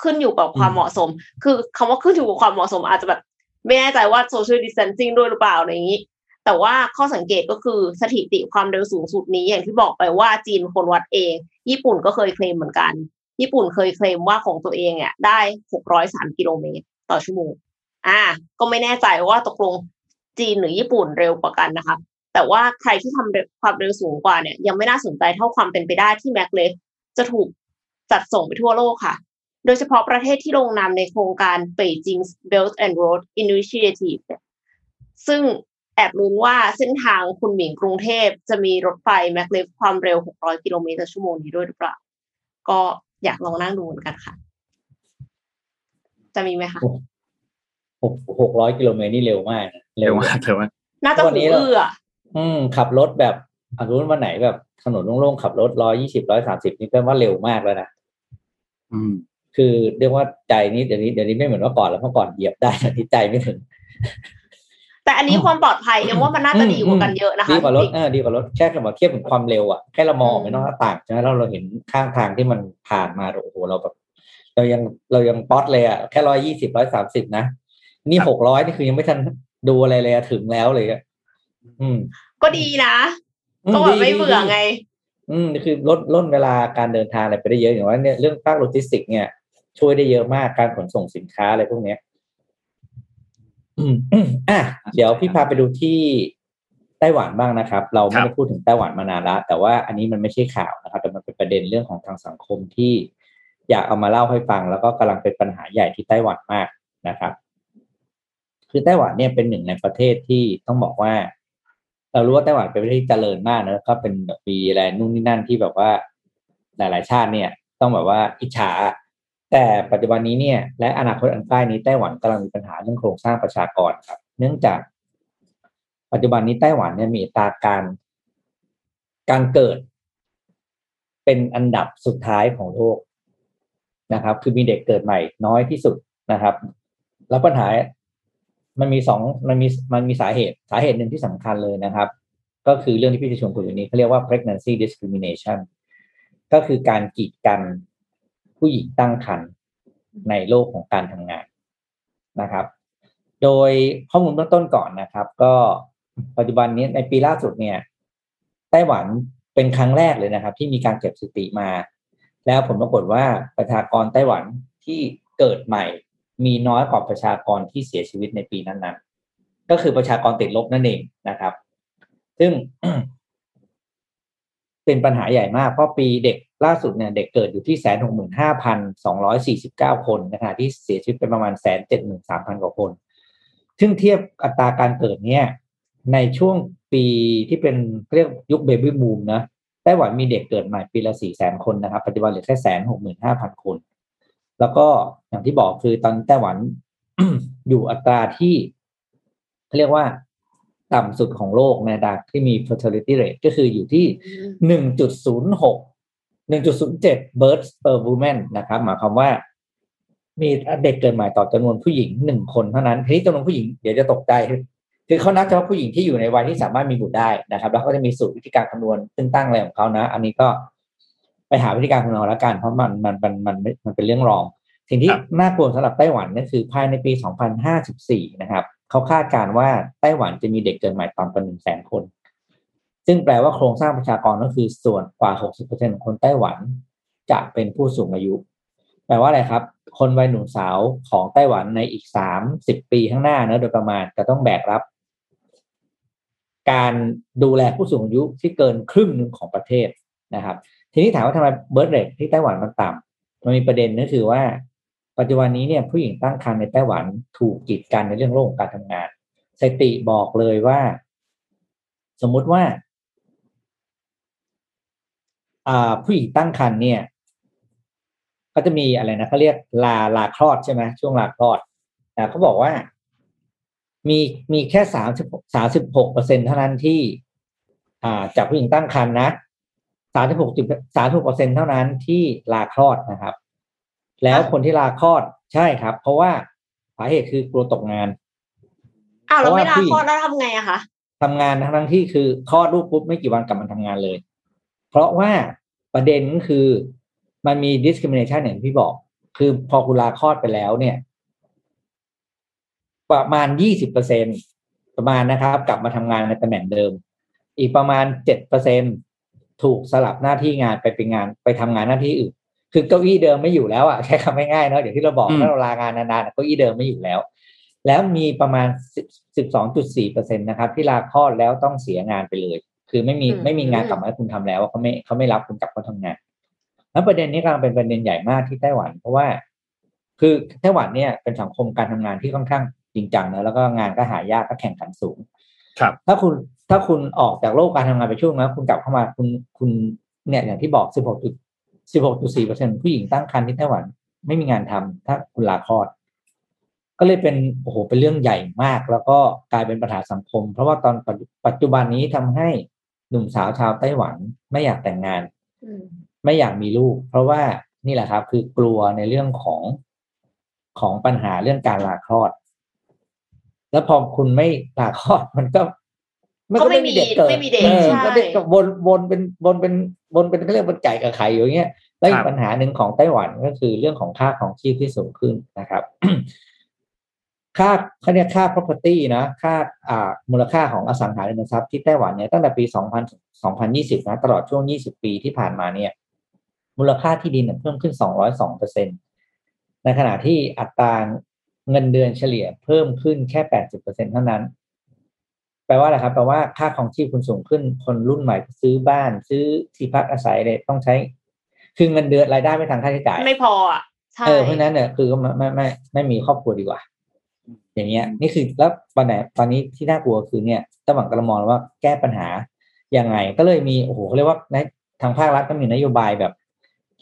ขึ้นอยู่กับความเหมาะสม คือคำว่าขึ้นอยู่กับความเหมาะสม อาจจะแบบไม่แน่ใจว่า social distancing ด้วยหรือเปล่าอะไรอย่างนี้ แต่ว่าข้อสังเกตก็คือสถิติความเร็วสูงสุดนี้อย่างที่บอกไปว่าจีนเป็นคนวัดเอง ญี่ปุ่นก็เคยเคลมเหมือนกัน ญี่ปุ่นเคยเคลมว่าของตัวเองเนี่ยได้603กิโลเมตรต่อชั่วโมงอ่า ก็ไม่แน่ใจว่าตกลงจีนหรือญี่ปุ่นเร็วกว่ากันนะคะ แต่ว่าใครที่ทำเร็วความเร็วสูงกว่าเนี่ยยังไม่น่าสนใจเท่าความเป็นไปได้ที่แม็กเลฟ จะถูกจัดส่งไปทั่วโลกค่ะ โดยเฉพาะประเทศที่ลงนามในโครงการ Beijing Belt and Road Initiative เนี่ยซึ่งแอบลุ้นว่าเส้นทางคุณหมิงกรุงเทพจะมีรถไฟแม็กเลฟความเร็ว 600 กิโลเมตรต่อชั่วโมงนี้ด้วยหรือเปล่า ก็อยากลองนั่งดูเหมือนกันค่ะ จะมีไหมคะหกหกร้อยกิโลเมตรนี่เร็วมากนะเร็วมากเร็วมากน่าจะวันหูนี้เราอื้ออะอืมขับรถแบบอารุณวันไหนแบบ ถนนโล่งๆขับรถร้อยยี่สิบร้อยสามสิบนี่แปลว่าเร็วมากแล้วนะอืม คือเรียกว่าใจนี้เดี๋ยวนี้เดี๋ยวนี้ไม่เหมือนเมื่อก่อนแล้วเมื่อก่อนเหยียบได้แต่ที่ใจไม่ถึง แต่อันนี้ความปลอดภัยยังว่ามันน่าจะดีกว่ากันเยอะนะคะดีกว่ารถจริงเออดีกว่ารถแค่เราเทียบถึงความเร็วอะแค่เรามองออกไปนอกหน้าต่างใช่ไหมแล้วเราเห็นข้างทางที่มันผ่านมาโอ้โหเราแบบเรายังเรายังป๊อตเลยอะแค่ร้อยยี่สิบร้อยสามสิบนะนี่ครับหกร้อยนี่คือยังไม่ทันดูอะไรเลยอะถึงแล้วเลยอะอืมๆก็ดีนะอืม ก็แบบไม่ดีเบื่อดีไง อืมคือลดลดเวลาการเดินทางอะไรไปได้เยอะอย่างว่าเนี่ยเรื่องภาคโลจิสติกส์เนี่ย ช่วยได้เยอะมากการขนส่งสินค้าอะไรพวกเนี้ย อืมอะเดี๋ยวพี่พาไปดูที่ไต้หวันบ้างนะครับ เราไม่ครัได้บพูดถึงไต้หวันมานานละแต่ว่าอันนี้มันไม่ใช่ข่าวนะครับ แต่มันเป็นประเด็นเรื่องของทางสังคมที่อยากเอามาเล่าให้ฟัง แล้วก็กำลังเป็นปัญหาใหญ่ที่ไต้หวันมากนะครับ คือไต้หวันเนี่ยเป็นหนึ่งในประเทศที่ต้องบอกว่า เรารู้ว่าไต้หวันเป็นประเทศที่เจริญมากนะก็เป็นแบบมีอะไรนู่นนี่นั่นที่แบบว่าหลาย ๆ ชาติเนี่ย ต้องแบบว่าอิจฉา แต่ปัจจุบันนี้เนี่ย และอนาคตอันใกล้นี้ไต้หวันกำลังมีปัญหาเรื่องโครงสร้างประชากรครับ เนื่องจาก ปัจจุบันนี้ไต้หวันเนี่ยมีตาการการเกิด เป็นอันดับสุดท้ายของโลกนะครับ คือมีเด็กเกิดใหม่น้อยที่สุดนะครับ แล้วปัญหา มันมีสองมันมีมันมีสาเหตุสาเหตุหนึ่งที่สำคัญเลยนะครับ ก็คือเรื่องที่พี่จะชวนคุยวันนี้เขาเรียกว่า pregnancy discrimination ก็คือการกีดกันผู้หญิงตั้งครรภ์ในโลกของการทำงานนะครับ โดยข้อมูลเบื้องต้นก่อนนะครับ ก็ปัจจุบันนี้ในปีล่าสุดเนี่ยไต้หวันเป็นครั้งแรกเลยนะครับ ที่มีการเก็บสถิติมา แล้วผลปรากฏว่าประชากรไต้หวันที่เกิดใหม่ มีน้อยกว่าประชากรที่เสียชีวิตในปีนั้นๆ ก็คือประชากรติดลบนั่นเองนะครับ ซึ่งเป็นปัญหาใหญ่มาก เพราะปีเด็กล่าสุดเนี่ยเด็กเกิดอยู่ที่แสนหกหมื่นห้าพันสองร้อยสี่สิบเก้าคนนะคะที่เสียชีวิตเป็นประมาณแสนเจ็ดหมื่นสามพันกว่าคน ซึ่งเทียบอัตราการเกิดเนี่ยในช่วงปีที่เป็นเรียกยุคเบบี้บูมนะไต้หวันมีเด็กเกิดใหม่ปีละสี่แสนคนนะครับปัจจุบันเหลือแค่แสนหกหมื่นห้าพันคน แล้วก็อย่างที่บอกคือตอนไต้หวันอยู่อัตราที่เขาเรียกว่าต่ำสุดของโลกในอัตราที่มี fertility rate ก็คืออยู่ที่หนึ่งจุดศูนย์หกหนึ่งจุดศูนย์เจ็ด births per woman นะครับหมายความว่ามีเด็กเกิดใหม่ต่อจำนวนผู้หญิงหนึ่งคนเท่านั้นทีนี้จำนวนผู้หญิงเดี๋ยวจะตกใจคือเขานับเฉพาะผู้หญิงที่อยู่ในวัยที่สามารถมีบุตรได้นะครับ แล้วก็จะมีสูตรวิธีการคำนวณซึ่งตั้งอะไรของเขานะ อันนี้ก็ ไปหาวิธีการคำนวณแล้วกัน เพราะมันมันมันมันมันเป็นเรื่องรอง สิ่งที่ครับน่ากลัวสำหรับไต้หวันนั่นคือภายในปี 2054 นะครับเขาคาดการณ์ว่าไต้หวันจะมีเด็กเกิดใหม่ต่ำกว่า1แสนคน ซึ่งแปลว่าโครงสร้างประชากรก็คือส่วนกว่า 60%ของคนไต้หวันจะเป็นผู้สูงอายุ แปลว่าอะไรครับ คนวัยหนุ่มสาวของไต้หวันในอีกสามสิบปีข้างหน้าเนอะโดยประมาณจะต้องแบกรับ การดูแลผู้สูงอายุที่เกินครึ่งหนึ่งของประเทศนะครับ ทีนี้ถามว่าทำไมเบิร์ตเรทที่ไต้หวันมันต่ำมันมีประเด็นก็คือว่า ปัจจุบันนี้เนี่ยผู้หญิงตั้งครรภ์ในไต้หวันถูกกีดกันในเรื่องโลกการทำงานสถิติบอกเลยว่า สมมุติว่าผู้หญิงตั้งครรภ์เนี่ย ก็จะมีอะไรนะเขาเรียกลาลาคลอดใช่ไหมช่วงลาคลอดแต่เขาบอกว่ามีมีแค่สามสิบสามสิบหกเปอร์เซ็นเท่านั้นที่ อ่าจากผู้หญิงตั้งครรภ์นะ สามสิบหกสามสิบเปอร์เซ็นเท่านั้นที่ลาคลอดนะครับ แล้วคนที่ลาคลอดใช่ครับ เพราะว่าสาเหตุคือกลัวตกงานอ้าวเราไม่ลาเพราะว่าผู้หญิงคลอดแล้วทำไงอะคะทำงานทั้งๆที่คือคลอดลูกปุ๊บไม่กี่วันกลับมาทำงานเลย เพราะว่าประเด็นก็คือมันมี discrimination อย่างที่พี่บอก คือพอคุณลาคลอดไปแล้วเนี่ย ประมาณยี่สิบเปอร์เซ็นประมาณนะครับ กลับมาทำงานในตำแหน่งเดิม อีกประมาณเจ็ดเปอร์เซ็น ถูกสลับหน้าที่งานไปเป็นงานไปทำงานหน้าที่อื่น คือเก้าอี้เดิมไม่อยู่แล้วอะใช้คำง่ายๆเนาะเดี๋ยวที่เราบอกอืมถ้าเราลางานนานๆเก้าอี้เดิมไม่อยู่แล้ว แล้วมีประมาณสิบสองจุดสี่เปอร์เซ็นตนะครับ ที่ลาคลอดแล้วต้องเสียงานไปเลย คือไม่มีไม่มีงานกลับมาให้คุณทำแล้วเขาไม่เขาไม่รับคุณกลับมาทำงาน แล้วประเด็นนี้กำลังเป็นประเด็นใหญ่มากที่ไต้หวัน เพราะว่า คือไต้หวันเนี่ยเป็นสังคมการทำงานที่ค่อนข้างจริงจังนะแล้วก็งานก็หายากก็แข่งขันสูง ครับ ถ้าคุณ ถ้าคุณออกจากโลกการทำงานไปช่วงนั้นคุณกลับเข้ามาคุณคุณเนี่ยอย่างที่บอก 16จุด16จุด4เปอร์เซ็นผู้หญิงตั้งครรภ์ที่ไต้หวันไม่มีงานทำถ้าคุณลาคลอด ก็เลยเป็นโอ้โหเป็นเรื่องใหญ่มาก แล้วก็กลายเป็นปัญหาสังคม เพราะว่าตอนปัจจุปัจจุบันนี้ทำให้หนุ่มสาวชาวไต้หวันไม่อยากแต่งงานอืมไม่อยากมีลูก เพราะว่านี่แหละครับ คือกลัวในเรื่องของของปัญหาเรื่องการลาคลอด แล้วพอคุณไม่ลาคลอดมันก็ ก็ไม่มีเด็กเกิดไม่มีเด็กออใช่ก็เด็กก็วนวนเป็นวนเป็นวนเป็นเขาเรียกวนไก่กับไข่อยู่อย่างเงี้ยแล้วอีครักบปัญหาหนึ่งของไต้หวันก็คือเรื่องของค่าของชีพที่สูงขึ้นนะครับ ค่าเขาเรียกค่า property นะค่าอ่ามูลค่าของอสังหาริมทรัพย์ที่ไต้หวันเนี่ยตั้งแต่ปี 2000 2020 นะ ตลอดช่วง 20 ปีที่ผ่านมาเนี่ย มูลค่าที่ดินเนี่ยเพิ่มขึ้น 202เปอร์เซ็นตในขณะที่อัตราเงินเดือนเฉลี่ยเพิ่มขึ้นแค่ 80เปอร์เซ็นเท่านั้น แปลว่าอะไรครับแปลว่าค่าของชีพคุณสูงขึ้นคนรุ่นใหม่ซื้อบ้าน ซื้อที่พักอาศัยเลยต้องใช้ คือเงินเดือนรายได้ไม่ทางค่าใช้จ่าย ไม่พออะใช่เออเพราะฉะนั้นเนี่ยคือก็ไม่ไม่ไม่ไม่มีครอบครัวดีกว่า อย่างเงี้ย นี่คือแล้วตอนไหนตอนนี้ที่น่ากลัวคือเนี่ยตะหวังกระมองว่าแก้ปัญหายังไงก็เลยมีโอ้โหเขาเรียกว่าในทางภาครัฐก็มีนโยบายแบบ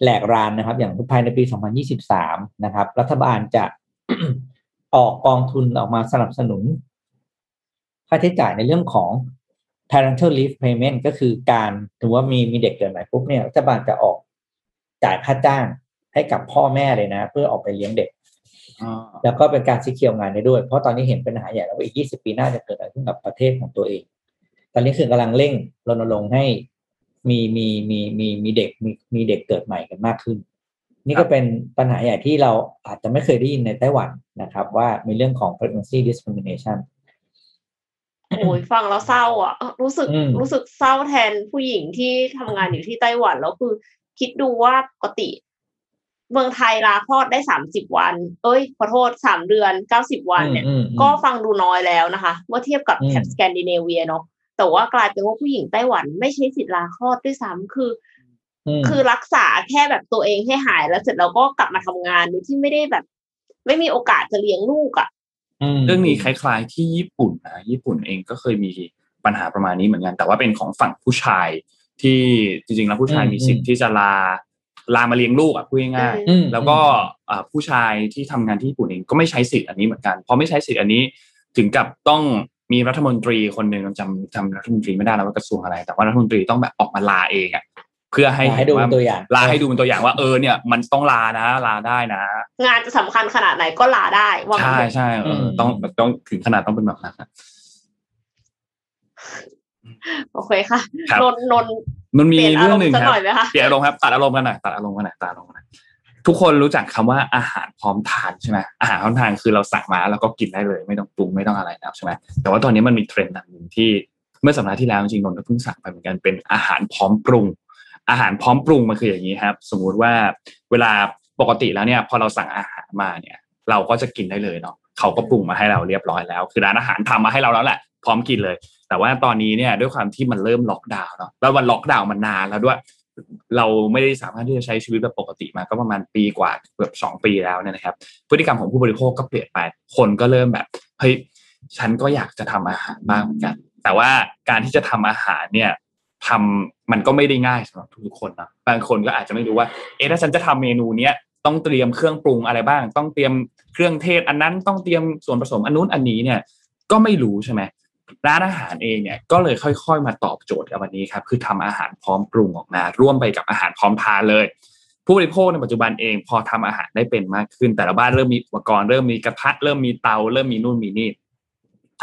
แหลกรานนะครับ อย่างภายในปี 2023 นะครับ รัฐบาลจะออกกองทุนออกมาสนับสนุน ค่าใช้จ่ายในเรื่องของ parental leave payment ก็คือการถือว่ามีมีเด็กเกิดใหม่ปุ๊บเนี่ยรัฐบาลจะออกจ่ายค่าจ้างให้กับพ่อแม่เลยนะ เพื่อออกไปเลี้ยงเด็กอ่าแล้วก็เป็นการซีเคียวงานได้ด้วย เพราะตอนนี้เห็นปัญหาใหญ่แล้วว่าอีก 20 ปีหน้าจะเกิดอะไรขึ้นกับประเทศของตัวเอง ตอนนี้คือกำลังเร่งรณรงค์ให้มีมีมีมีมีเด็กมีมีเด็กเกิดใหม่กันมากขึ้น นี่ก็เป็นปัญหาใหญ่ที่เราอาจจะไม่เคยได้ยินในไต้หวันนะครับ ว่ามีเรื่องของ pregnancy discrimination โอ้ยฟังแล้วเศร้าอะเออรู้สึกอืมรู้สึกเศร้าแทนผู้หญิงที่ทำงานอยู่ที่ไต้หวันแล้วคือ คิดดูว่าปกติ เมืองไทยลาคลอดได้สามสิบวัน เอ้ยขอโทษสามเดือนเก้าสิบวันเนี่ยอืมอืมก็ฟังดูน้อยแล้วนะคะ เมื่อเทียบกับอืมแถบสแกนดิเนเวียเนาะแต่ว่ากลายเป็นว่าผู้หญิงไต้หวันไม่ใช้สิทธิ์ลาคลอดด้วยซ้ำคือมคือรักษาแค่แบบตัวเองให้หายแล้วเสร็จแล้วก็กลับมาทำงานโดยที่ไม่ได้แบบ ไม่มีโอกาสจะเลี้ยงลูกอะม เรื่องนี้คล้ายๆ ที่ญี่ปุ่นนะญี่ปุ่นเองก็เคยมีปัญหาประมาณนี้เหมือนกัน แต่ว่าเป็นของฝั่งผู้ชายที่จริงๆแล้วผู้ชายมีสิทธิ์ที่จะลาลามาเลี้ยงลูกอะพูดง่ายๆอืมแล้วก็อ่าผู้ชายที่ทำงานที่ญี่ปุ่นเองก็ไม่ใช้สิทธิ์อันนี้เหมือนกันพอไม่ใช้สิทธิ์อันนี้ถึงกับต้องมีรัฐมนตรีคนหนึ่งจำจำรัฐมนตรีไม่ได้แล้วว่ากระทรวงอะไร แต่ว่ารัฐมนตรีต้องแบบออกมาลาเองอะ เพื่อให้ให้ดูเห็นเป็นตัวอย่างลาให้ดูเป็นตัวอย่างว่าเออเนี่ย มันต้องลานะ ลาได้นะ งานจะสำคัญขนาดไหนก็ลาได้ว่างั้นใช่เถอะใช่เออต้องต้องถึงขนาดต้องเป็นแบบนั้นนะโอเคค่ะครับนนนนมันมีเปลี่ยนอาเรื่รองมหนึ่งณ์สักคหรับน่อยไหมคะเปลี่ยนอารมณ์ครับตัดอารมณ์กันหน่อยตัดอารมณ์กันหน่อยตัดอารมณ์กันหน่อยทุกคนรู้จักคำว่าอาหารพร้อมทานใช่ไหมอาหารพร้อมทานคือเราสั่งมาแล้วก็กินได้เลย ไม่ต้องปรุงไม่ต้องอะไรแล้วใช่ไหมแต่ว่าตอนนี้มันมีเทรนด์อันหนึ่งที่เมื่อสัปดาห์ที่แล้วจริงๆนนท์ก็เพิ่งสั่งไปเหมือนกันเป็นอาหารพร้อมปรุง อาหารพร้อมปรุงมันคืออย่างนี้ครับ สมมุติว่าเวลาปกติแล้วเนี่ย พอเราสั่งอาหารมาเนี่ย เราก็จะกินได้เลยเนาะเขาก็ปรุงมาให้เราเรียบร้อยแล้ว คือร้านอาหารทำมาให้เราแล้วแหละพร้อมกินเลย แต่ว่าตอนนี้เนี่ยด้วยความที่มันเริ่มล็อกดาวน์เนาะแล้ววันล็อกดาวน์มันนานแล้วด้วย เราไม่ได้สามารถที่จะใช้ชีวิตแบบปกติมาก็ประมาณปีกว่าเกือบสองปีแล้วเนี่ยนะครับ พฤติกรรมของผู้บริโภคก็เปลี่ยนไป คนก็เริ่มแบบเฮ้ยฉันก็อยากจะทำอาหารบ้างเหมือนกัน แต่ว่าการที่จะทำอาหารเนี่ย ทำมันก็ไม่ได้ง่ายสำหรับทุกคนนะบางคนก็อาจจะไม่รู้ว่าเอ๊ะถ้าฉันจะทำเมนูเนี้ยต้องเตรียมเครื่องปรุงอะไรบ้าง ต้องเตรียมเครื่องเทศ อันนั้นต้องเตรียมส่วนผสมอันนู้นอันนี้เนี่ยก็ไม่รู้ใช่ไหมร้านอาหารเองเนี่ยก็เลยค่อยๆ มาตอบโจทย์กับวันนี้ครับคือทำอาหารพร้อมปรุงออกมาร่วมไปกับอาหารพร้อมทานเลย ผู้บริโภคในปัจจุบันเองพอทำอาหารได้เป็นมากขึ้น แต่ละบ้านเริ่มมีอุปกรณ์เริ่มมีกระทะเริ่มมีเตา เริ่มมีนู่นมีนี่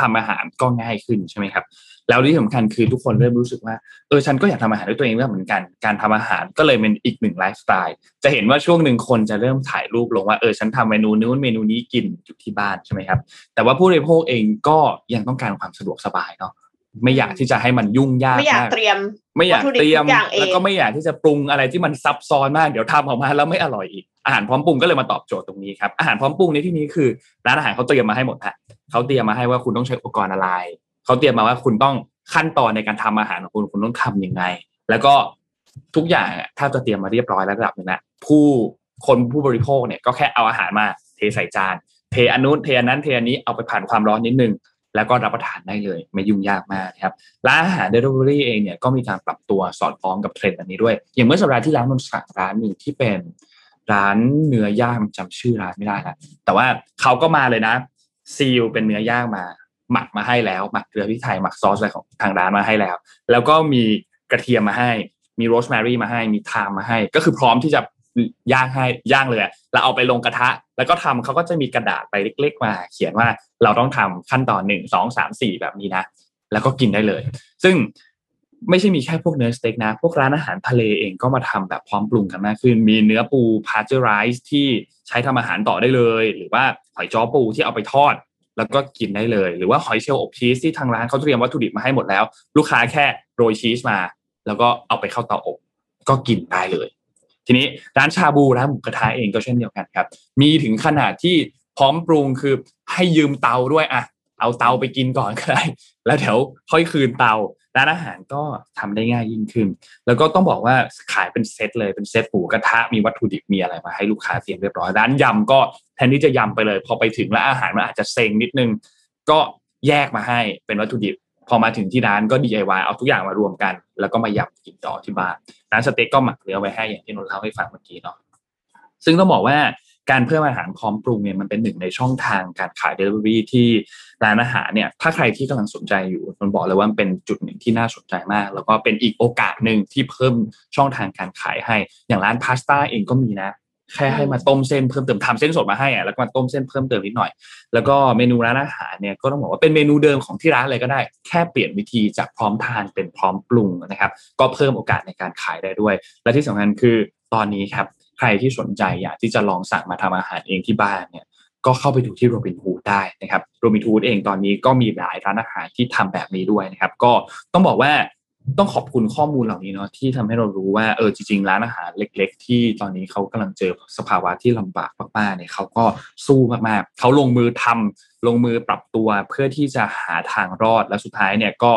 ทำอาหารก็ง่ายขึ้นใช่ไหมครับ แล้วที่สำคัญคือทุกคนเริ่มรู้สึกว่าเออฉันก็อยากทำอาหารด้วยตัวเองเหมือนกัน การทำอาหารก็เลยเป็นอีกหนึ่งไลฟ์สไตล์จะเห็นว่าช่วงหนึ่งคนจะเริ่มถ่ายรูปลงว่าเออฉันทำเมนูนู้นเมนูนี้กินอยู่ที่บ้านใช่ไหมครับแต่ว่าผู้บริโภคเองก็ยังต้องการความสะดวกสบายเนาะไม่อยากที่จะให้มันยุ่งยากไม่อยากมากเตรียม ไม่อยากเตรียมวัตถุดิบทุกอย่างเองแล้วก็ไม่อยากที่จะปรุงอะไรที่มันซับซ้อนมากเดี๋ยวทำออกมาแล้วไม่อร่อยอีกอาหารพร้อมปรุงก็เลยมาตอบโจทย์ตรงนี้ครับอาหารพร้อมปรุงในที่นี้คือร้านอาหารเขาเตรียมมาให้หมดฮะเขาเตรียมมาให้ว่าคุณต้องใช้อุปกรณ์อะไร เขาเตรียมมาว่าคุณต้องขั้นตอนในการทำอาหารของคุณคุณต้องทำยังไง แล้วก็ทุกอย่างถ้าจะเตรียมมาเรียบร้อยแล้วระดับนึงแล้วผู้คนผู้บริโภคเนี่ยก็แค่เอาอาหารมาเทใส่จาน เทอันนู้นเทอันนั้นเทอันนี้เอาไปผ่านความร้อนนิดนึงแล้วก็รับประทานได้เลยไม่ยุ่งยากมากนะครับร้านอาหารเดลิเวอรี่เองเนี่ยก็มีการปรับตัวสอดคล้องกับเทรนด์อันนี้ด้วย อย่างเมื่อสัปดาห์ที่แล้วนนสั่งร้านหนึ่งที่เป็นร้านเนื้อย่างจำชื่อร้านไม่ได้แล้วแต่ว่าเขาก็มาเลยนะ seal เป็นเนื้อย่างมา หมักมาให้แล้วหมักเกลือพริกไทยหมักซอสอะไรของทางร้านมาให้แล้ว แล้วก็มีกระเทียมมาให้ มีโรสแมรี่มาให้มีไทม์มาให้ ก็คือพร้อมที่จะย่างให้ย่างเลยแล้วเอาไปลงกระทะ แล้วก็ทำเขาก็จะมีกระดาษไปเล็ก ๆ มา เขียนว่าเราต้องทำขั้นตอนหนึ่งสองสามสี่แบบนี้นะ แล้วก็กินได้เลย ซึ่งไม่ใช่มีแค่พวกเนื้อสเต็กนะ พวกร้านอาหารทะเลเองก็มาทำแบบพร้อมปรุงกันมากขึ้น มีเนื้อปูพาสเจอไรส์ที่ใช้ทำอาหารต่อได้เลย หรือว่าหอยจ้อปูที่เอาไปทอด แล้วก็กินได้เลย หรือว่าหอยเชลล์อบชีสที่ทางร้านเขาเตรียมวัตถุดิบมาให้หมดแล้ว ลูกค้าแค่โรยชีสมา แล้วก็เอาไปเข้าเตาอบ ก็กินได้เลย ทีนี้ร้านชาบูร้านหมูกระทะเองก็เช่นเดียวกันครับ มีถึงขนาดที่พร้อมปรุงคือให้ยืมเตาด้วยอะเอาเตาไปกินก่อนก็ได้แล้วเดี๋ยวค่อยคืนเตา ร้านอาหารก็ทำได้ง่ายยิ่งขึ้น แล้วก็ต้องบอกว่าขายเป็นเซตเลยเป็นเซตหมูกระทะมีวัตถุดิบมีอะไรมาให้ลูกค้าเตรียมเรียบร้อยร้านยำก็แทนที่จะยำไปเลย พอไปถึงแล้วอาหารมันอาจจะเซ็งนิดนึง ก็แยกมาให้เป็นวัตถุดิบ พอมาถึงที่ร้านก็ DIY เอาทุกอย่างมารวมกัน แล้วก็มายำกินต่อที่บ้านร้านสเต็กก็หมักเนื้อไว้ให้อย่างที่นนท์เล่าให้ฟังเมื่อกี้เนาะซึ่งต้องบอกว่าการเพิ่มอาหารพร้อมปรุงเนี่ยมันเป็นหนึ่งในช่องทางการขายเดลิเวอรี่ที่ ร้านอาหารเนี่ยถ้าใครที่กำลังสนใจอยู่นนบอกเลยว่าเป็นจุดหนึ่งที่น่าสนใจมาก แล้วก็เป็นอีกโอกาสหนึ่งที่เพิ่มช่องทางการขายให้ อย่างร้านพาสต้าเองก็มีนะแค่ให้มาต้มเส้นเพิ่มเติมทำเส้นสดมาให้อะแล้วก็มาต้มเส้นเพิ่มเติมนิดหน่อย แล้วก็เมนูร้านอาหารเนี่ยก็ต้องบอกว่าเป็นเมนูเดิมของที่ร้านเลยก็ได้ แค่เปลี่ยนวิธีจากพร้อมทานเป็นพร้อมปรุงนะครับ ก็เพิ่มโอกาสในการขายได้ด้วย และที่สำคัญคือตอนนี้ครับใครที่สนใจอยากที่จะลองสั่งมาทำอาหารเองที่บ้านเนี่ย ก็เข้าไปดูที่โรบินฮูดได้นะครับโรบินฮูดเองตอนนี้ก็มีหลายร้านอาหารที่ทำแบบนี้ด้วยนะครับ ก็ต้องบอกว่าต้องขอบคุณข้อมูลเหล่านี้เนาะที่ทำให้เรารู้ว่าเออจริงๆร้านอาหารเล็ก ๆ ที่ตอนนี้เขากำลังเจอสภาวะที่ลำบากมากๆเนี่ยเขาก็สู้มากๆเขาลงมือทำลงมือปรับตัวเพื่อที่จะหาทางรอดและสุดท้ายเนี่ยก็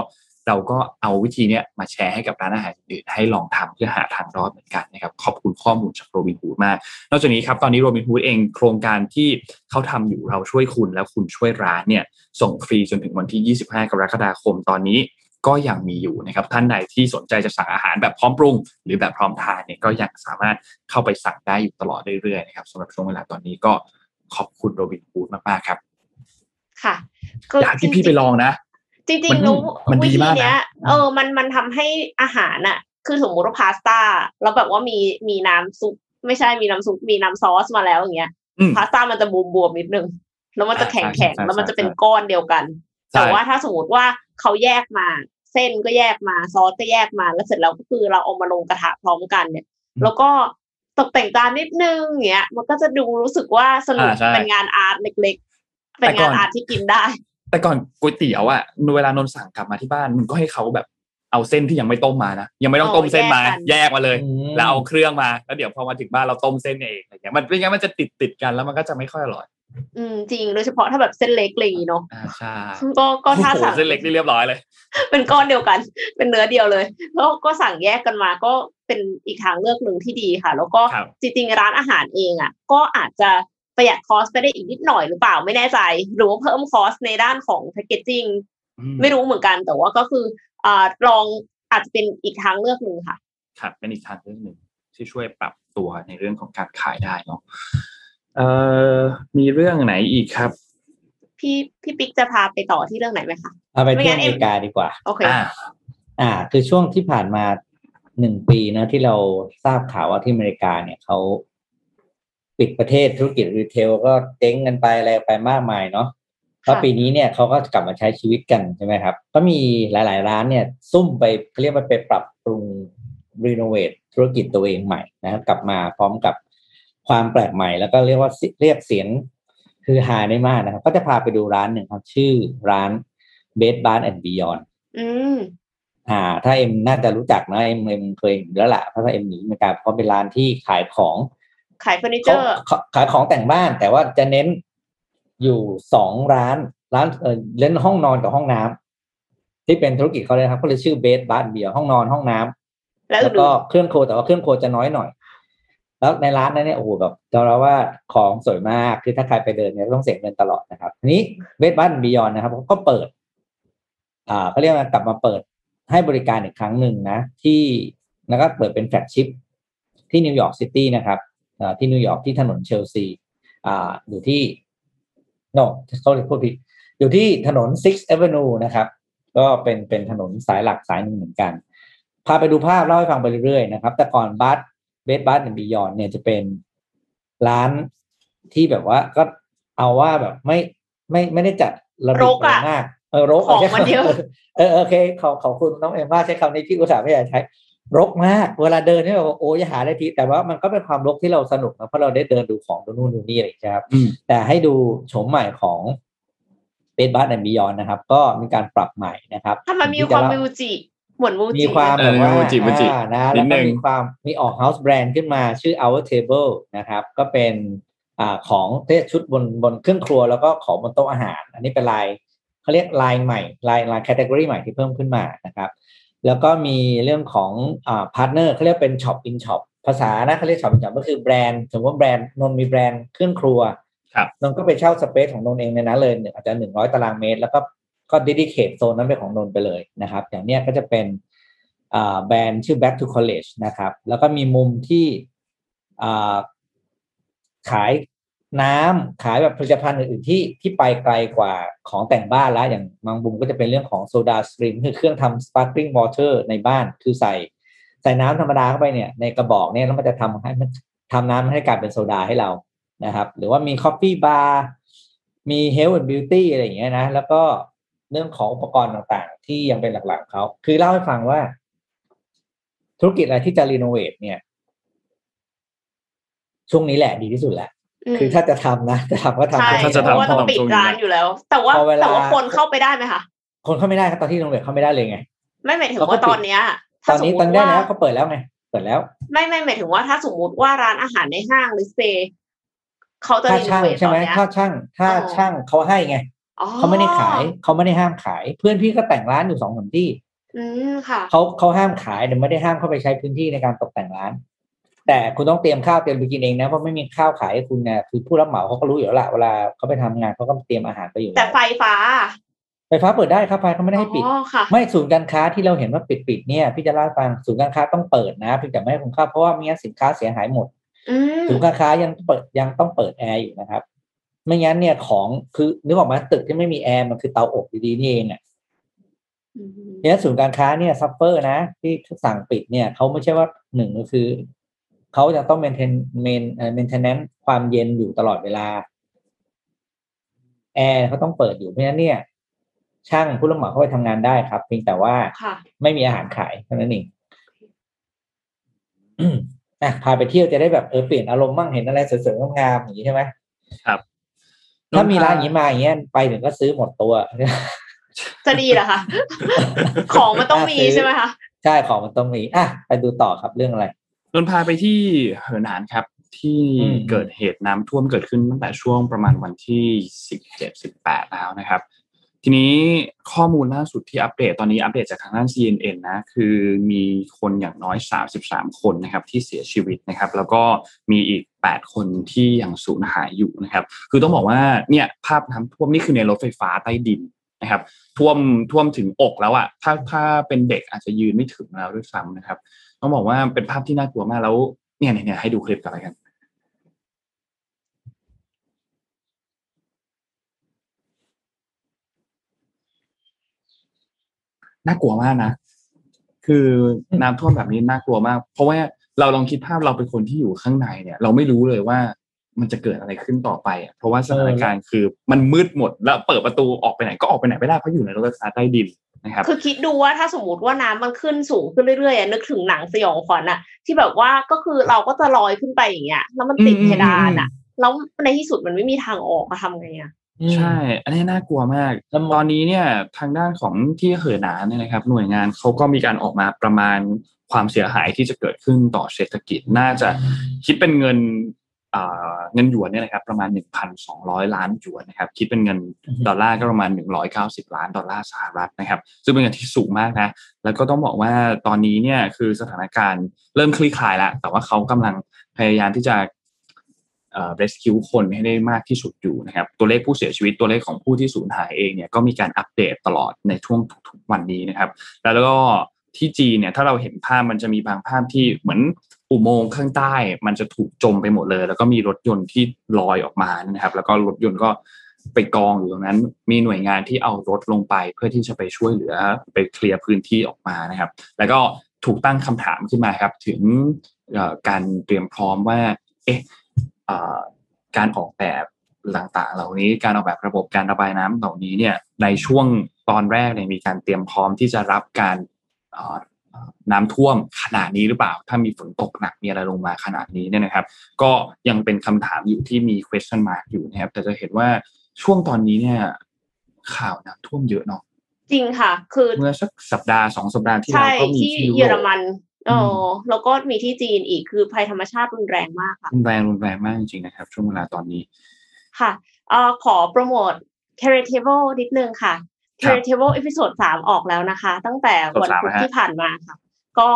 เราก็เอาวิธีเนี้ยมาแชร์ให้กับร้านอาหารอื่นให้ลองทำเพื่อหาทางรอดเหมือนกันนะครับขอบคุณข้อมูลจากโรบินฮูดมาก นอกจากนี้ครับตอนนี้โรบินฮูดเองโครงการที่เขาทำอยู่เราช่วยคุณแล้วคุณช่วยร้านเนี่ยส่งฟรีจนถึงวันที่ 25 กรกฎาคมตอนนี้ก็ยังมีอยู่นะครับท่านใดที่สนใจจะสั่งอาหารแบบพร้อมปรุง หรือแบบพร้อมทานเนี่ยก็ยังสามารถเข้าไปสั่งได้อยู่ตลอดเรื่อยๆนะครับสำหรับช่วงเวลาตอนนี้ก็ขอบคุณโรบินฮูดมากๆครับ ค่ะอยากที่พี่ไปลองนะ จริงมันๆรู้มันดีวิธีมากนะเนี้ยเออมันมันทำให้อาหารน่ะคือสมมติว่าพาสต้าแล้วแบบว่ามีมีน้ำซุปไม่ใช่มีน้ำซุปมีน้ำซอสมาแล้วอย่างเงี้ยอืมพาสต้ามันจะบวมบวมๆนิดนึงแล้วมันจะแข็งใช่แข็งใช่แล้วมันจะเป็นใช่ก้อนเดียวกันใช่แต่ว่าถ้าสมมติว่าเขาแยกมา เส้นก็แยกมาซอสก็แยกมาแล้วเสร็จแล้วก็คือเราเอามาลงกระทะพร้อมกันเนี่ย แล้วก็ตกแต่งจานนิดนึงเงี้ย มันก็จะดูรู้สึกว่าสนุกอ่าใช่เป็นงานอาร์ตเล็กๆ เป็นแต่ก่งาอนนอาร์ตที่กินได้ แต่ก่อนก๋วยเตี๋ยวอะเวลานนท์สั่งกลับมาที่บ้านมันก็ให้เขาแบบเอาเส้นที่ยังไม่ต้มมานะยังไม่ต้องต้มเส้นมาอ๋อแยแยกกกันมาเลยอืมแล้วเอาเครื่องมาแล้วเดี๋ยวพอมาถึงบ้านเราต้มเส้นเองอะไรเงี้ยมันเป็นงั้นมันจะติดติดกันแล้วมันก็จะไม่ค่อยอร่อย อืมจริงโดยเฉพาะถ้าแบบเส้นเล็กอะไรอย่างงี้เนาะอ่าใช่ก็ก็ถ้าโอ้โหสั่งเส้นเล็กนี่เรียบร้อยเลย เป็นก้อนเดียวกัน เป็นเนื้อเดียวเลยก็ก็สั่งแยกกันมาก็เป็นอีกทางเลือกหนึ่งที่ดีค่ะ แล้วก็ครับจริงๆร้านอาหารเองอะ ก็อาจจะ ประหยัดคอสไปได้อีกนิดหน่อยหรือเปล่าไม่แน่ใจ หรือว่าเพิ่มคอสในด้านของแพคเกจจิ้งอืไม่รู้เหมือนกันแต่ว่าก็คืออ่าลองอาจจะเป็นอีกทางเลือกหนึ่งค่ะครับเป็นอีกทางเรื่องหนึ่งที่ช่วยปรับตัวในเรื่องของการขายได้เนาะเอ่อมีเรื่องไหนอีกครับ พี่พี่ปิ๊กจะพาไปต่อที่เรื่องไหนไหมคะเอาไปไม่ที่งั้อนเมริกาดีกว่าโอเคอ่าอ่า คือช่วงที่ผ่านมาหนึ่งปีนะที่เราทราบข่าวว่าที่อเมริกาเนี่ยเขา ปิดประเทศธุรกิจรีเทลก็เจ๊งกันไปอะไรไปมากมายเนาะแล้วปีนี้เนี่ยเขาก็กลับมาใช้ชีวิตกันใช่ไหมครับ ก็มีหลาย ๆ ร้านเนี่ยซุ่มไปเขาเรียกว่าไปปรับปรุงรีโนเวทธุรกิจตัวเองใหม่นะครับกลับมาพร้อมกับความแปลกใหม่ แล้วก็เรียกว่าเรียกเสียงฮือฮาได้มากนะครับ ก็จะพาไปดูร้านหนึ่งครับ ชื่อร้าน Bed Bath and Beyond อืมอ่า ถ้าเอ็มน่าจะรู้จักนะเอ็มเอ็มเคยเห็นแล้วล่ะเพราะถ้าเอ็มหนีอเมริกาเพราะเป็นร้านที่ขายของ ขายเฟอร์นิเจอร์เขาขายของแต่งบ้านแต่ว่าจะเน้นอยู่สองร้านร้านเออเล่นห้องนอนกับห้องน้ำที่เป็นธุรกิจเขาเลยครับก็เลยชื่อ Bed Bath and Beyond ห้องนอนห้องน้ำและแล้วอื่ก็นเครื่องครัวแต่ว่าเครื่องครัวจะน้อยหน่อย แล้วในร้านนั้นเนี่ยโอ้โหแบบเราเราว่าของสวยมากคือถ้าใครไปเดินเนี่ยต้องเสียเงินตลอดนะครับทีนี้ Bed Bath and Beyond นะครับก็เปิด อ่าเขาเรียกว่ากลับมาเปิดให้บริการอีกครั้งหนึ่งนะ ที่แล้วก็เปิดเป็น flagship ที่นิวยอร์กซิตี้นะครับอ่า ที่นิวยอร์กที่ถนนเชลซีอ่าอยู่ที่ no เขาเรียกพูดผิดอยู่ที่ถนน Sixth Avenue นะครับ ก็เป็นเป็นถนนสายหลักสายหนึ่งเหมือนกัน พาไปดูภาพเล่าให้ฟังไปเรื่อยๆนะครับ แต่ก่อนบัสเบสบัสบียอนเนี่ยจะเป็นร้านที่แบบว่าก็เอาว่าแบบไม่ไม่ไม่ได้จัดระรเบียบกอะมากเออรกของใช่มันเยอะเออเออโอเคขอขอบคุณน้องเอ็มว่าใช้คำนี้พี่อุตส่าห์ไม่อยากใช้ รกมาก เวลาเดินนี่แบบว่าโอ้ยหาได้ที แต่ว่ามันก็เป็นความรกที่เราสนุกนะเพราะเราได้เดินดูของดูนู่นดูนี่อะไรอย่างเงี้ยครับอืมแต่ให้ดูโฉมใหม่ของเบสบัสแอนด์บิยอนนะครับ ก็มีการปรับใหม่นะครับถ้ามันมีความมิวจิเหมือนมิวจิมีความเอแบอบว่ามูจิมูจิอ่านะนิแล้วดก็นึงมีความมีออก house brand ขึ้นมาชื่อ our table นะครับ ก็เป็นอ่าของเทศชุดบนบนเครื่องครัวแล้วก็ของบนโต๊ะอาหาร อันนี้เป็นลายเขาเรียกลายใหม่ลายลายแคตตากรีใหม่ที่เพิ่มขึ้นมานะครับ แล้วก็มีเรื่องของอ่าพาร์ทเนอร์เขาเรียกเป็นช็อปอินช็อปภาษานะเขาเรียกช็อปอินช็อปก็คือแบรนด์สมมติว่าแบรนด์นนท์มีแบรนด์เครื่องครัวครับนนท์ก็ไปเช่า space ของนนท์เองในนั้นเลยอาจจะหนึ่งร้อยตารางเมตร แล้วก็ก็ dedicate โซนนั้นเป็นของนนท์ไปเลยนะครับ อย่างเนี้ยก็จะเป็นอ่าแบรนด์ชื่อ Back to College นะครับ แล้วก็มีมุมที่อ่าขาย น้ำขายแบบผลิตภัณฑ์อื่นๆที่ที่ไปไกลกว่าของแต่งบ้านแล้ว อย่างบางมุมก็จะเป็นเรื่องของ SodaStream คือเครื่องทำ sparkling water ในบ้านคือใส่ ใส่น้ำธรรมดาเข้าไปเนี่ยในกระบอกเนี่ยแล้วมันจะทำให้มันทำน้ำให้กลายเป็นโซดาให้เรานะครับ หรือว่ามี coffee bar มี health and beauty อะไรอย่างเงี้ยนะ แล้วก็เรื่องของอุปกรณ์ต่างๆ ที่ยังเป็นหลักๆเขาคือเล่าให้ฟังว่า ธุรกิจอะไรที่จะรีโนเวทเนี่ยช่วงนี้แหละดีที่สุดแหละ คือถ้าจะทำนะจะทำก็ทำใช่ถ้าจะเพราะว่าทำต้องปิดทำร้านอยู่แล้ว แต่ว่าพอเวลาแต่ว่าคนเข้าไปได้ไหมคะคนเข้าไม่ได้ครับตอนที่รีโนเวทเข้าไม่ได้เลยไง ไม่หมายถึงเขาก็ว่าปิดตอนเนี้ยตถ้าอนสมนี้มตอนติได้ว่าแล้วเขาเปิดแล้วไงเปิดแล้ว ไม่ไม่หมายถึงว่าถ้าสมมติว่าร้านอาหารในห้างหรือสเปย์เขาจะถ้ารีโนช่างเวทใช่ตอไหมนเนี้ยถ้าช่าง ถ้าอ๋อช่างเขาให้ไงอ๋อเขาไม่ได้ขายเขาไม่ได้ห้ามขาย เพื่อนพี่ก็แต่งร้านอยู่สองสามที่อืมค่ะเขาเขาห้ามขายแต่ไม่ได้ห้ามเข้าไปใช้พื้นที่ในการตกแต่งร้าน แต่คุณต้องเตรียมข้าวเตรียมไปกินเองนะเพราะไม่มีข้าวขายให้คุณเนี่ยคือผู้รับเหมาเขาก็รู้อยู่แล้วละเวลาเขาไปทำงานเขาก็เตรียมอาหารไปอยู่แต่ล้วไฟฟ้า ไฟฟ้าเปิดได้ครับไฟเขาไม่ได้ให้ปิดอ๋อค่ะไม่ศูนย์การค้าที่เราเห็นว่าปิดปิดๆเนี่ยพี่จะเล่าให้ฟังศูนย์การค้าต้องเปิดนะเพียงแต่ไม่ให้คุณค้าเพราะว่าไม่งั้นสินค้าเสียหายหมดอืมศูนย์การค้ายังเปิดยังต้องเปิดแอร์อยู่นะครับไม่งั้นเนี่ยของคือนึกออกไหมาตึกที่ไม่มีแอร์มันคือเตาอบดีๆนี่เองอะอืมเนี่ยศูนย์การค้าเนี่ย suffer นะที่สั่งปิดเนี่ยเขาไม่ใช่ว่าหนึ่งก็คือ เขาจะต้อง maintain main เอ่อ maintenance ความเย็นอยู่ตลอดเวลาแอร์เขาต้องเปิดอยู่เพราะฉะนั้นเนี่ย ช่างผู้รับเหมาเข้าไปทำงานได้ครับ เพียงแต่ว่าค่ะไม่มีอาหารขายเท่านั้นเองอืมอะพาไปเที่ยวจะได้แบบเออเปลี่ยนอารมณ์บ้างเห็นอะไรสวยๆงามๆอย่างนี้ใช่ไหมครับ ถ้ามีร้านอย่างนี้มาอย่างเงี้ยไปถึงก็ซื้อหมดตัวจะดีเหรอคะของมันต้องมีใช่ไหมคะใช่ของมันต้องมีอะไปดูต่อครับเรื่องอะไร นนพาไปที่เหอหนานครับ ที่อืมเกิดเหตุน้ำท่วมเกิดขึ้นตั้งแต่ช่วงประมาณวันที่สิบเจ็ดสิบแปดแล้วนะครับ ทีนี้ข้อมูลล่าสุดที่อัปเดตตอนนี้อัปเดตจากทางด้าน CNN นะคือมีคนอย่างน้อย 33 คนนะครับ ที่เสียชีวิตนะครับ แล้วก็มีอีก 8 คนที่ยังสูญหายอยู่นะครับ คือต้องบอกว่าเนี่ยภาพน้ำท่วมนี่คือในรถไฟฟ้าใต้ดินนะครับท่วมท่วมถึงอกแล้วอะถ้าถ้าเป็นเด็กอาจจะยืนไม่ถึงแล้วด้วยซ้ำนะครับ ต้องบอกว่าเป็นภาพที่น่ากลัวมากแล้ว เนี่ยเนี่ยเนี่ยให้ดูคลิปกันอะไรกันน่ากลัวมากนะ คือน้ำท่วมแบบนี้น่ากลัวมาก เพราะว่าเราลองคิดภาพเราเป็นคนที่อยู่ข้างในเนี่ย เราไม่รู้เลยว่ามันจะเกิดอะไรขึ้นต่อไปอะเพราะว่าสถานการณ์คือมันมืดหมดแล้วเปิดประตูออกไปไหนก็ออกไปไหนไม่ได้เพราะอยู่ในรถไฟฟ้าใต้ดิน นะครับคือคิดดูว่าถ้าสมมติว่าน้ำมันขึ้นสูงขึ้นเรื่อยๆอะนึกถึงหนังสยองขวัญอะที่แบบว่าก็คือเราก็จะลอยขึ้นไปอย่างเงี้ยแล้วมันติดอืมเพดานอะแล้วในที่สุดมันไม่มีทางออกอะทำไงอะใช่ อันนี้น่ากลัวมากแล้วตอนนี้เนี่ยทางด้านของที่เหอหนานเนี่ยนะครับ หน่วยงานเขาก็มีการออกมาประมาณความเสียหายที่จะเกิดขึ้นต่อเศรษฐกิจน่าจะคิดเป็นเงินอ่า เงินหยวนเนี่ยนะครับประมาณ 1,200 ล้านหยวนนะครับคิดเป็นเงินดอลลาร์ก็ประมาณ 190 ล้านดอลลาร์สหรัฐนะครับซึ่งเป็นเงินที่สูงมากนะแล้วก็ต้องบอกว่าตอนนี้เนี่ยคือสถานการณ์เริ่มคลี่คลายแล้ว แต่ว่าเขากำลังพยายามที่จะเอ่อ rescue คนให้ได้มากที่สุดอยู่นะครับ ตัวเลขผู้เสียชีวิตตัวเลขของผู้ที่สูญหายเองเนี่ยก็มีการอัปเดตตลอดในช่วงทุกๆวันนี้นะครับ แล้วก็ที่จีนเนี่ยถ้าเราเห็นภาพมันจะมีบางภาพที่เหมือน อุโมงค์ข้างใต้มันจะถูกจมไปหมดเลย แล้วก็มีรถยนต์ที่ลอยออกมานะครับ แล้วก็รถยนต์ก็ไปกองอยู่ตรงนั้น มีหน่วยงานที่เอารถลงไปเพื่อที่จะไปช่วยเหลือไปเคลียร์พื้นที่ออกมานะครับ แล้วก็ถูกตั้งคำถามขึ้นมาครับ ถึงการเตรียมพร้อมว่าเอ๊ะการออกแบบต่างๆ เหล่านี้การออกแบบระบบการระบายน้ำเหล่านี้เนี่ยในช่วงตอนแรกเนี่ยมีการเตรียมพร้อมที่จะรับการ น้ำท่วมขนาดนี้หรือเปล่า ถ้ามีฝนตกหนักมีอะไรลงมาขนาดนี้เนี่ยนะครับ ก็ยังเป็นคำถามอยู่ที่มี question mark อยู่นะครับ แต่จะเห็นว่าช่วงตอนนี้เนี่ยข่าวน้ำท่วมเยอะเนาะจริงค่ะ คือเมื่อสักสัปดาห์สองสัปดาห์ที่แล้ใช่วก็มีที่ที่ยุเยอโรรปมันเออแล้วก็มีที่จีนอีกคือภัยธรรมชาติรุนแรงมากค่ะรุนแรงรุนแรงมากจริงๆนะครับ ช่วงเวลาตอนนี้ค่ะเอ่อขอโปรโมท c a r i t a b l e นิดนึงค่ะ c a r i t a b l e episode สามออกแล้วนะคะ ตั้งแต่วันพุธสามนะฮะที่ผ่านมาค่ะ ก็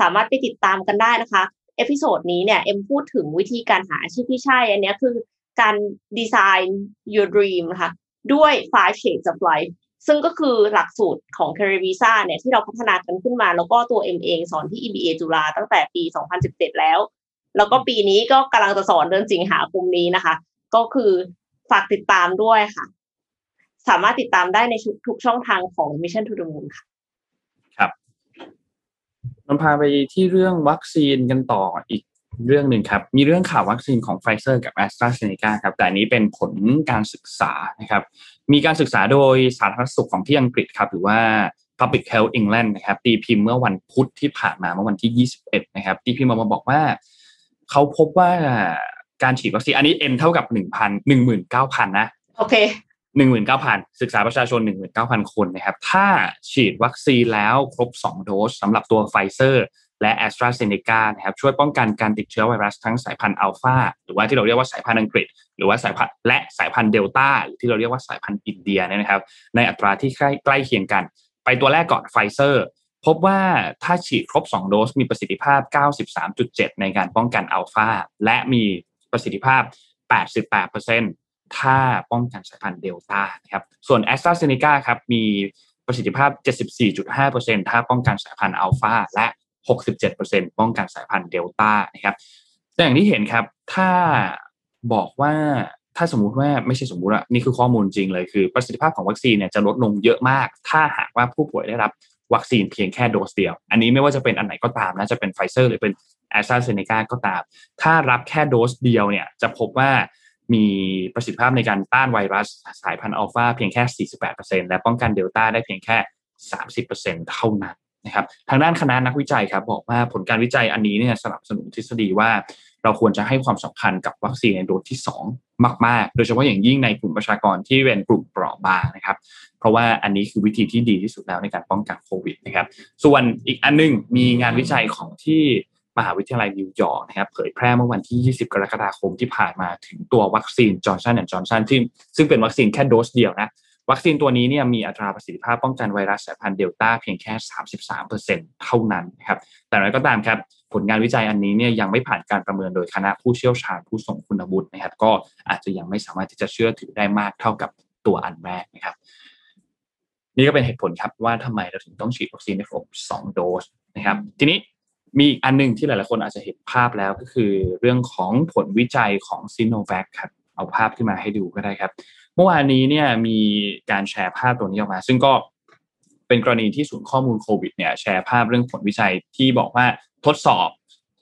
สามารถไปติดตามกันได้นะคะ episode นี้เนี่ย เอ็มพูดถึงวิธีการหาอาชีพที่ใช่ อันเนี้ยคือการดีไซน์ your dream นะคะด้วย five shades of life ซึ่งก็คือหลักสูตรของ Career Visa เนี่ยที่เราพัฒนากันขึ้นมา แล้วก็ตัวเอ็มเองสอนที่ EBA จุฬาตั้งแต่ปี 2017 แล้ว แล้วก็ปีนี้ก็กำลังจะสอนเดือนสิงหาคมนี้นะคะ ก็คือฝากติดตามด้วยค่ะ สามารถติดตามได้ในทุกช่องทางของ Mission to the Moon ค่ะนำพาไปที่เรื่องวัคซีนกันต่ออีกเรื่องหนึ่งครับ มีเรื่องข่าววัคซีนของไฟเซอร์กับ AstraZeneca ครับ แต่อันนี้เป็นผลการศึกษานะครับ มีการศึกษาโดยสาธารณสุขของที่อังกฤษครับ หรือว่า Public Health England นะครับ ตีพิมพ์เมื่อวันพุธที่ผ่านมาเมื่อวันที่ 21 นะครับ ตีพิมพ์ออกมาบอกว่า เขาพบว่าการฉีดวัคซีนอันนี้ N เท่ากับ1,000 19,000 นะ โอเค หนึ่งหมื่นเก้าพันศึกษาประชาชนหนึ่งหมื่นเก้าพันคนนะครับถ้าฉีดวัคซีนแล้วครบสองโดสสำหรับตัวไฟเซอร์และ AstraZeneca นะครับช่วยป้องกันการติดเชื้อไวรัสทั้งสายพันธุ์อัลฟาหรือว่าที่เราเรียกว่าสายพันธุ์อังกฤษ หรือว่าสายพันธุ์และสายพันธุ์เดลต้าหรือที่เราเรียกว่าสายพันธุ์อินเดียเนี่ยนะครับ ในอัตราที่ใกล้ใกล้เคียงกัน ไปตัวแรกก่อนไฟเซอร์พบว่าถ้าฉีดครบ 2 โดส มีประสิทธิภาพ 93.7 ในการป้องกันอัลฟาและมีประสิทธิภาพ 88% ถ้าป้องกันสายพันธุ์เดลต้านะครับ ส่วน a s t r a z เซ e c a ครับ มีประสิทธิภาพ 74.5%ถ้าป้องกันสายพันธุ์อัลฟาและ 67%ป้องกันสายพันธุ์เดลต้านะครับแต่อย่างที่เห็นครับ ถ้าบอกว่าถ้าสมมุติว่าไม่ใช่สมมุติอะนี่คือข้อมูลจริงเลยคือประสิทธิภาพของวัคซีนเนี่ยจะลดลงเยอะมาก ถ้าหากว่าผู้ป่วยได้รับวัคซีนเพียงแค่โดสเดียว อันนี้ไม่ว่าจะเป็นอันไหนก็ตามนะจะเป็นไฟเซอร์หรือเป็น a s t r a z เซ e c a ก็ตาม ถ้ารับแค่โดสเดียวเนี่ยจะพบว่า มีประสิทธิภาพในการต้านไวรัสสายพันธุ์อัลฟาเพียงแค่ 48%และป้องกันเดลต้าได้เพียงแค่ 30%เท่านั้นนะครับทางด้านคณะนักวิจัยครับบอกว่าผลการวิจัยอันนี้เนี่ยสนับสนุนทฤษฎีว่า เราควรจะให้ความสำคัญกับวัคซีนในโดสที่ 2 มาก ๆ โดยเฉพาะอย่างยิ่งในกลุ่มประชากรที่เป็นกลุ่มเปราะบางนะครับ เพราะว่าอันนี้คือวิธีที่ดีที่สุดแล้วในการป้องกันโควิดนะครับ ส่วนอีกอันนึงมีงานวิจัยของที่ มหาวิทยาลัยนิวยอร์กนะครับเผยแพร่เมื่อวันที่ 20 กรกฎาคมที่ผ่านมาถึงตัววัคซีน Johnson & Johnson ที่ซึ่งเป็นวัคซีนแค่โดสเดียวนะวัคซีนตัวนี้เนี่ยมีอัตราประสิทธิภาพป้องกันไวรัสสายพันธุ์เดลต้าเพียงแค่ 33%เท่านั้นนะครับแต่อะไรก็ตามครับผลงานวิจัยอันนี้เนี่ยยังไม่ผ่านการประเมินโดยคณะผู้เชี่ยวชาญผู้ทรงคุณวุฒินะครับก็อาจจะยังไม่สามารถที่จะเชื่อถือได้มากเท่ากับตัวอันแรกนะครับ นี่ก็เป็นเหตุผลครับว่าทำไมเราถึงต้องฉีดวัคซีนให้ครบ2โดสนะครับ ทีนี้ มีอีกอันหนึงที่หลาย ๆ คนอาจจะเห็นภาพแล้วก็คือเรื่องของผลวิจัยของซีโนแวคครับเอาภาพขึ้นมาให้ดูก็ได้ครับ เมื่อวานนี้เนี่ยมีการแชร์ภาพตัวนี้ออกมา ซึ่งก็เป็นกรณีที่ศูนย์ข้อมูลโควิดเนี่ยแชร์ภาพเรื่องผลวิจัยที่บอกว่าทดสอบ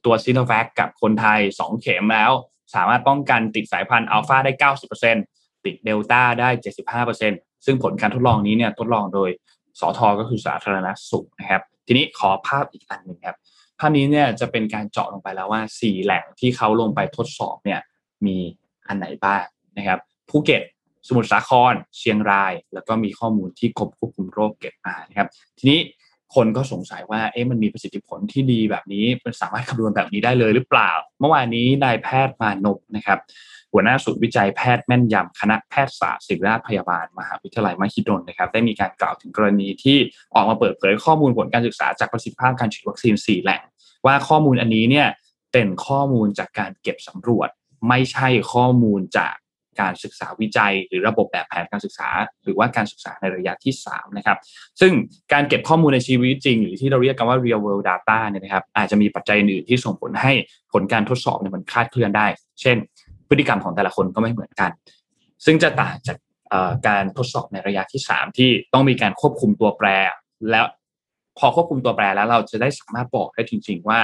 ตัวซีโนแวคกับคนไทย 2 เข็มแล้ว สามารถป้องกันติดสายพันธุ์อัลฟาได้ 90%ติดเดลต้าได้ 75%ซึ่งผลการทดลองนี้เนี่ยทดลองโดยสอทอก็คือสาธารณสุขนะครับ ทีนี้ขอภาพอีกอันหนึ่งครับ ภาพนี้เนี่ยจะเป็นการเจาะลงไปแล้วว่า 4 แหล่งที่เขาลงไปทดสอบเนี่ยมีอันไหนบ้างนะครับภูเก็ตสมุทรสาคร เชียงราย แล้วก็มีข้อมูลที่กรมควบคุมโรคเก็บมานะครับ ทีนี้ คนก็สงสัยว่าเอ๊ะมันมีประสิทธิผลที่ดีแบบนี้ มันสามารถคำนวณแบบนี้ได้เลยหรือเปล่า เมื่อวานนี้นายแพทย์มานพนะครับ หัวหน้าศูนย์วิจัยแพทย์แม่นยำคณะแพทยศาสตร์ศิริราชพยาบาล มหาวิทยาลัยมหิดลนะครับ ได้มีการกล่าวถึงกรณีที่ออกมาเปิดเผยข้อมูลผลการศึกษาจากประสิทธิภาพการฉีดวัคซีน 4 แหล่ง ว่าข้อมูลอันนี้เนี่ยเป็นข้อมูลจากการเก็บสำรวจ ไม่ใช่ข้อมูลจาก การศึกษาวิจัย หรือระบบแบบแผนการศึกษา หรือว่าการศึกษาในระยะที่3นะครับซึ่งการเก็บข้อมูลในชีวิตจริง หรือที่เราเรียกกันว่า real world data เนี่ยนะครับอาจจะมีปัจจัยอื่นที่ส่งผลให้ผลการทดสอบเนี่ยมันคลาดเคลื่อนได้ เช่น พฤติกรรมของแต่ละคนก็ไม่เหมือนกัน ซึ่งจะต่างจากการทดสอบในระยะที่ 3 ที่ต้องมีการควบคุมตัวแปร แล้วพอควบคุมตัวแปรแล้วเราจะได้สามารถบอกได้จริง ๆ ว่า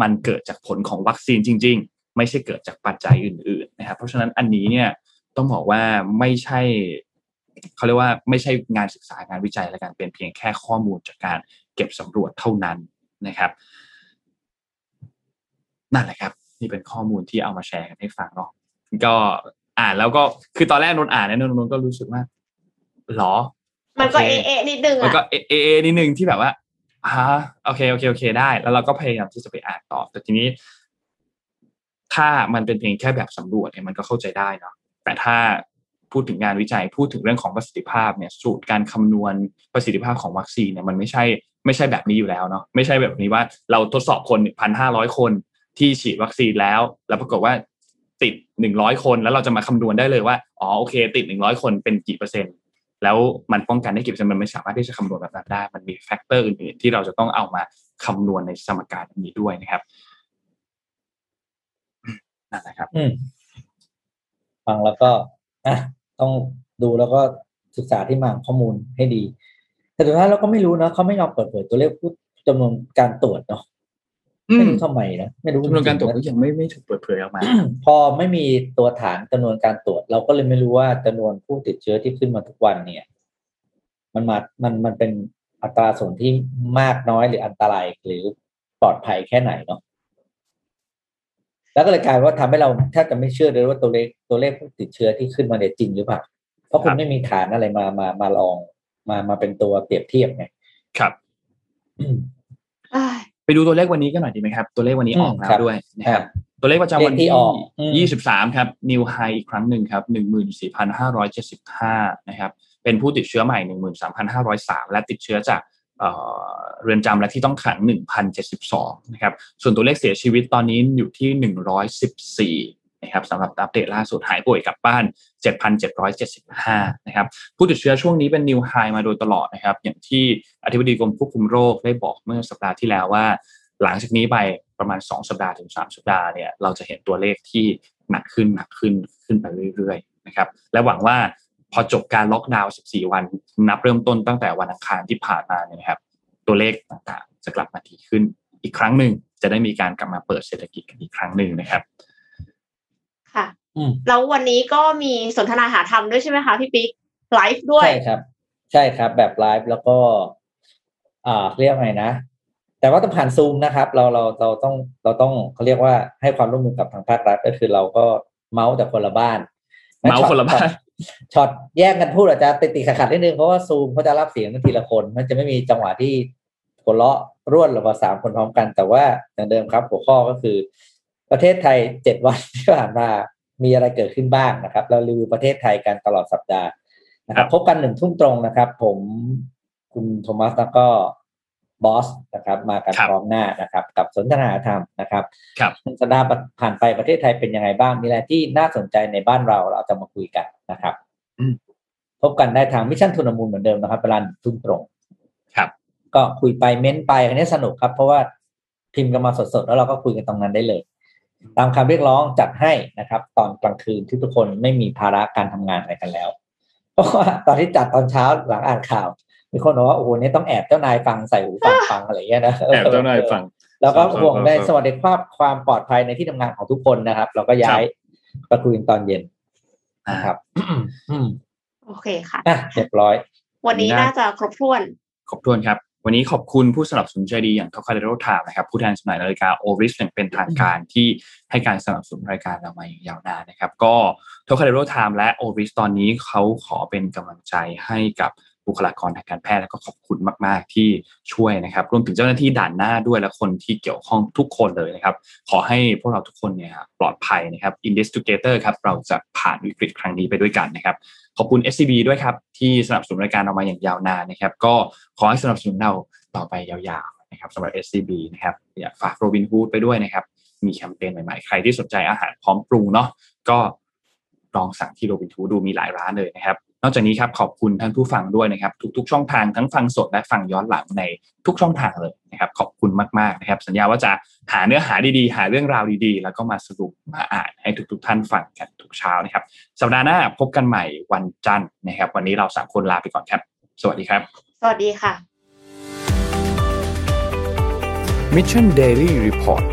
มันเกิดจากผลของวัคซีนจริง ๆ ไม่ใช่เกิดจากปัจจัยอื่นๆนะครับเพราะฉะนั้นอันนี้เนี่ย ต้องบอกว่าไม่ใช่เขาเรียกว่าไม่ใช่งานศึกษางานวิจัยและการเป็นเพียงแค่ข้อมูลจากการเก็บสำรวจเท่านั้นนะครับ นั่นแหละครับ นี่เป็นข้อมูลที่เอามาแชร์กันให้ฟังเนาะก็อ่านแล้วก็คือตอนแรกนนอ่านเนี่ยนนนก็รู้สึกว่าหรอ มันก็โอเอเคเอะนิดนึงมันอะก็เอเอเอนิดนึงที่แบบว่าอ่าโอเคโอเคโอเค ได้ แล้วเราก็พยายามที่จะไปอ่านต่อแต่ทีนี้ ถ้ามันเป็นเพียงแค่แบบสำรวจเนี่ยมันก็เข้าใจได้เนาะ แต่ถ้าพูดถึงงานวิจัยพูดถึงเรื่องของประสิทธิภาพเนี่ยสูตรการคำนวณประสิทธิภาพของวัคซีนเนี่ยมันไม่ใช่ไม่ใช่แบบนี้อยู่แล้วเนาะไม่ใช่แบบนี้ว่าเราทดสอบคนพันห้าร้อยคนที่ฉีดวัคซีนแล้ว แล้วปรากฏว่าติดหนึ่งร้อยคนแล้วเราจะมาคำนวณได้เลยว่าอ๋อโอเค ติดหนึ่งร้อยคนเป็นกี่เปอร์เซ็นต์แล้วมันป้องกันได้กี่เปอร์เซ็นต์มันไม่สามารถที่จะคำนวณแบบนั้นได้ มันมี factor อื่นๆที่เราจะต้องเอามาคำนวณในสมการนี้ด้วยนะครับนั่นแหละครับอืม ฟังแล้วก็อะต้องดูแล้วก็ศึกษาที่มาของข้อมูลให้ดี แต่สุดท้ายเราก็ไม่รู้นะเขาไม่ยอมเปิดเผยตัวเลขผู้จำนวนการตรวจเนาะอืไม่มรู้ทำไมนะไม่รู้จำนวนการตรวจจก็งๆะยังไม่ไม่ถูกเปิดเผยออกมา พอไม่มีตัวฐานจำนวนการตรวจ เราก็เลยไม่รู้ว่าจำนวนผู้ติดเชื้อที่ขึ้นมาทุกวันเนี่ย มันมามันมันเป็นอัตราส่วนที่มากน้อยหรืออันตรายหรือปลอดภัยแค่ไหนเนาะ แล้วก็เลยกลายว่าทำให้เราแทบจะไม่เชื่อเลยว่าตัวเลขตัวเลขผู้ติดเชื้อที่ขึ้นมาเนี่ยจริงหรือเปล่า เพราะคุคณรับไม่มีฐานอะไรมามามาลองมามาเป็นตัวเปรียบเทียบไงครับอืมอ้ายไปดูตัวเลขวันนี้กันหน่อยดีไหมครับ ตัวเลขวันนี้อืมออกแล้ครัวบด้วยนะครับ ตัวเลขประจำวันเลขที่ที่ออกอืมยี่สิบสามครับนิวไฮอีกครั้งหนึ่งครับหนึ่งหมื่นสี่พันห้าร้อยเจ็ดสิบห้านะครับ เป็นผู้ติดเชื้อใหม่หนึ่งหมื่นสามพันห้าร้อยสามและติดเชื้อจาก เรือนจำและที่ต้องขังหนึ่งพันเจ็ดสิบสองนะครับ ส่วนตัวเลขเสียชีวิตตอนนี้อยู่ที่หนึ่งร้อยสิบสี่นะครับสำหรับอัปเดตล่าสุดหายป่วยกลับบ้าน 7,775 นะครับ ผู้ติดเชื้อช่วงนี้เป็นนิวไฮมาโดยตลอดนะครับ อย่างที่อธิบดีกรมควบคุมโรคได้บอกเมื่อสัปดาห์ที่แล้วว่า หลังจากนี้ไปประมาณ 2 สัปดาห์ถึง 3 สัปดาห์เนี่ยเราจะเห็นตัวเลขที่หนักขึ้นหนักขึ้นขึ้นไปเรื่อยๆนะครับ และหวังว่า พอจบการล็อกดาวน์ 14 วัน นับเริ่มต้นตั้งแต่วันอังคารที่ผ่านมาเนี่ยนะครับ ตัวเลขต่างๆ จะกลับมาดีขึ้นอีกครั้งหนึ่งจะได้มีการกลับมาเปิดเศรษฐกิจกันอีกครั้งหนึ่งนะครับ ค่ะอืมแล้ววันนี้ก็มีสนทนาหาธรรมด้วยใช่ไหมคะพี่ปิ๊กไลฟ์ด้วย ใช่ครับ ใช่ครับ แบบไลฟ์แล้วก็อ่าเรียกไงนะแต่ว่าต้องผ่านซูมนะครับ เราเราเราต้องเราต้องเขาเรียกว่าให้ความร่วมมือกับทางภาครัฐ ก็คือเราก็เม้าท์แต่คนละบ้าน เมาส์คนละบ้าน ช็อตแย่งกันพูดอาจจะติดติดขัดนิดนึงเพราะว่าซูมเขาจะรับเสียงทีละคน มันจะไม่มีจังหวะที่หัวเราะร่วดหรือว่าสามคนพร้อมกัน แต่ว่าอย่างเดิมครับ หัวข้อก็คือ ประเทศไทยเจ็ดวันที่ผ่านมามีอะไรเกิดขึ้นบ้างนะครับ เรารีวิวประเทศไทยกันตลอดสัปดาห์นะครับ พบกันหนึ่งทุ่มตรงนะครับ ผมคุณโทมัสแล้วก็ บอสนะครับมากันครับพร้อมหน้านะครับกับสนทนาธรรมนะครับครับสัปดาห์ผ่านไปประเทศไทยเป็นยังไงบ้างมีอะไรที่น่าสนใจในบ้านเราเราจะมาคุยกันนะครับอืมพบกันได้ทางมิชชั่นทุนมูลเหมือนเดิมนะครับเวลาหนึ่งทุ่มตรงครับ ก็คุยไปเม้นไปอันนี้สนุกครับ เพราะว่าพิมพ์กันมาสดๆแล้วเราก็คุยกันตรงนั้นได้เลย ตามคำเรียกร้องจัดให้นะครับ ตอนกลางคืนที่ทุกคนไม่มีภาระการทำงานอะไรกันแล้ว เพราะว่าตอนที่จัดตอนเช้าหลังอ่านข่าว มีคนบอกว่าโอ้โหนี่ต้องแอบเจ้านายฟังใส่หูฟังฟังอะไรอย่างเงี้ยนะแอบเจ้านายฟัง แล้วก็ครับห่วงในครับสวัสดิภาพความปลอดภัยในที่ทำงานของทุกคนนะครับ เราก็ย้ายไปคุยกันตอนเย็นนะครับอืมโอเคค่ะอะเรียบร้อย วันนี้ได้น่าจะครบถ้วนขอบคุณครับ วันนี้ขอบคุณผู้สนับสนุนใจดีอย่าง Trocadero Time นะครับ ผู้แทนจำหน่ายนาฬิกา Oris อย่างเป็นทางการที่ให้การสนับสนุนรายการเรามาอย่างยาวนานนะครับ ก็ Trocadero Time และ Oris ตอนนี้เขาขอเป็นกำลังใจให้กับ บุคลากรทางการแพทย์แล้วก็ขอบคุณมาก ๆ ที่ช่วยนะครับรวมถึงเจ้าหน้าที่ด่านหน้าด้วยและคนที่เกี่ยวข้องทุกคนเลยนะครับ ขอให้พวกเราทุกคนเนี่ยปลอดภัยนะครับ Investigator ครับเราจะผ่านวิกฤตครั้งนี้ไปด้วยกันนะครับขอบคุณ SCB ด้วยครับ ที่สนับสนุนรายการเรามาอย่างยาวนานนะครับ ก็ขอให้สนับสนุนเราต่อไปยาวๆนะครับสำหรับ SCB นะครับอยากฝากโรบิน o ูดไปด้วยนะครับ มีแคมเปญใหม่ๆ ใครที่สนใจอาหารพร้อมปรุงเนาะก็ลองสั่งที่โรบิน o ูดดูมีหลายร้านเลยนะครับ นอกจากนี้ครับขอบคุณท่านผู้ฟังด้วยนะครับ ทุกๆช่องทางทั้งฟังสดและฟังย้อนหลังในทุกช่องทางเลยนะครับ ขอบคุณมากๆนะครับ สัญญาว่าจะหาเนื้อหาดีๆ หาเรื่องราวดีๆ แล้วก็มาสรุปมาอ่านให้ทุก ๆ ท่านฟังกันทุกเช้านะครับ สัปดาห์หน้าพบกันใหม่วันจันทร์นะครับ วันนี้เราสามคนลาไปก่อนครับ สวัสดีครับ สวัสดีค่ะ Mission Daily Report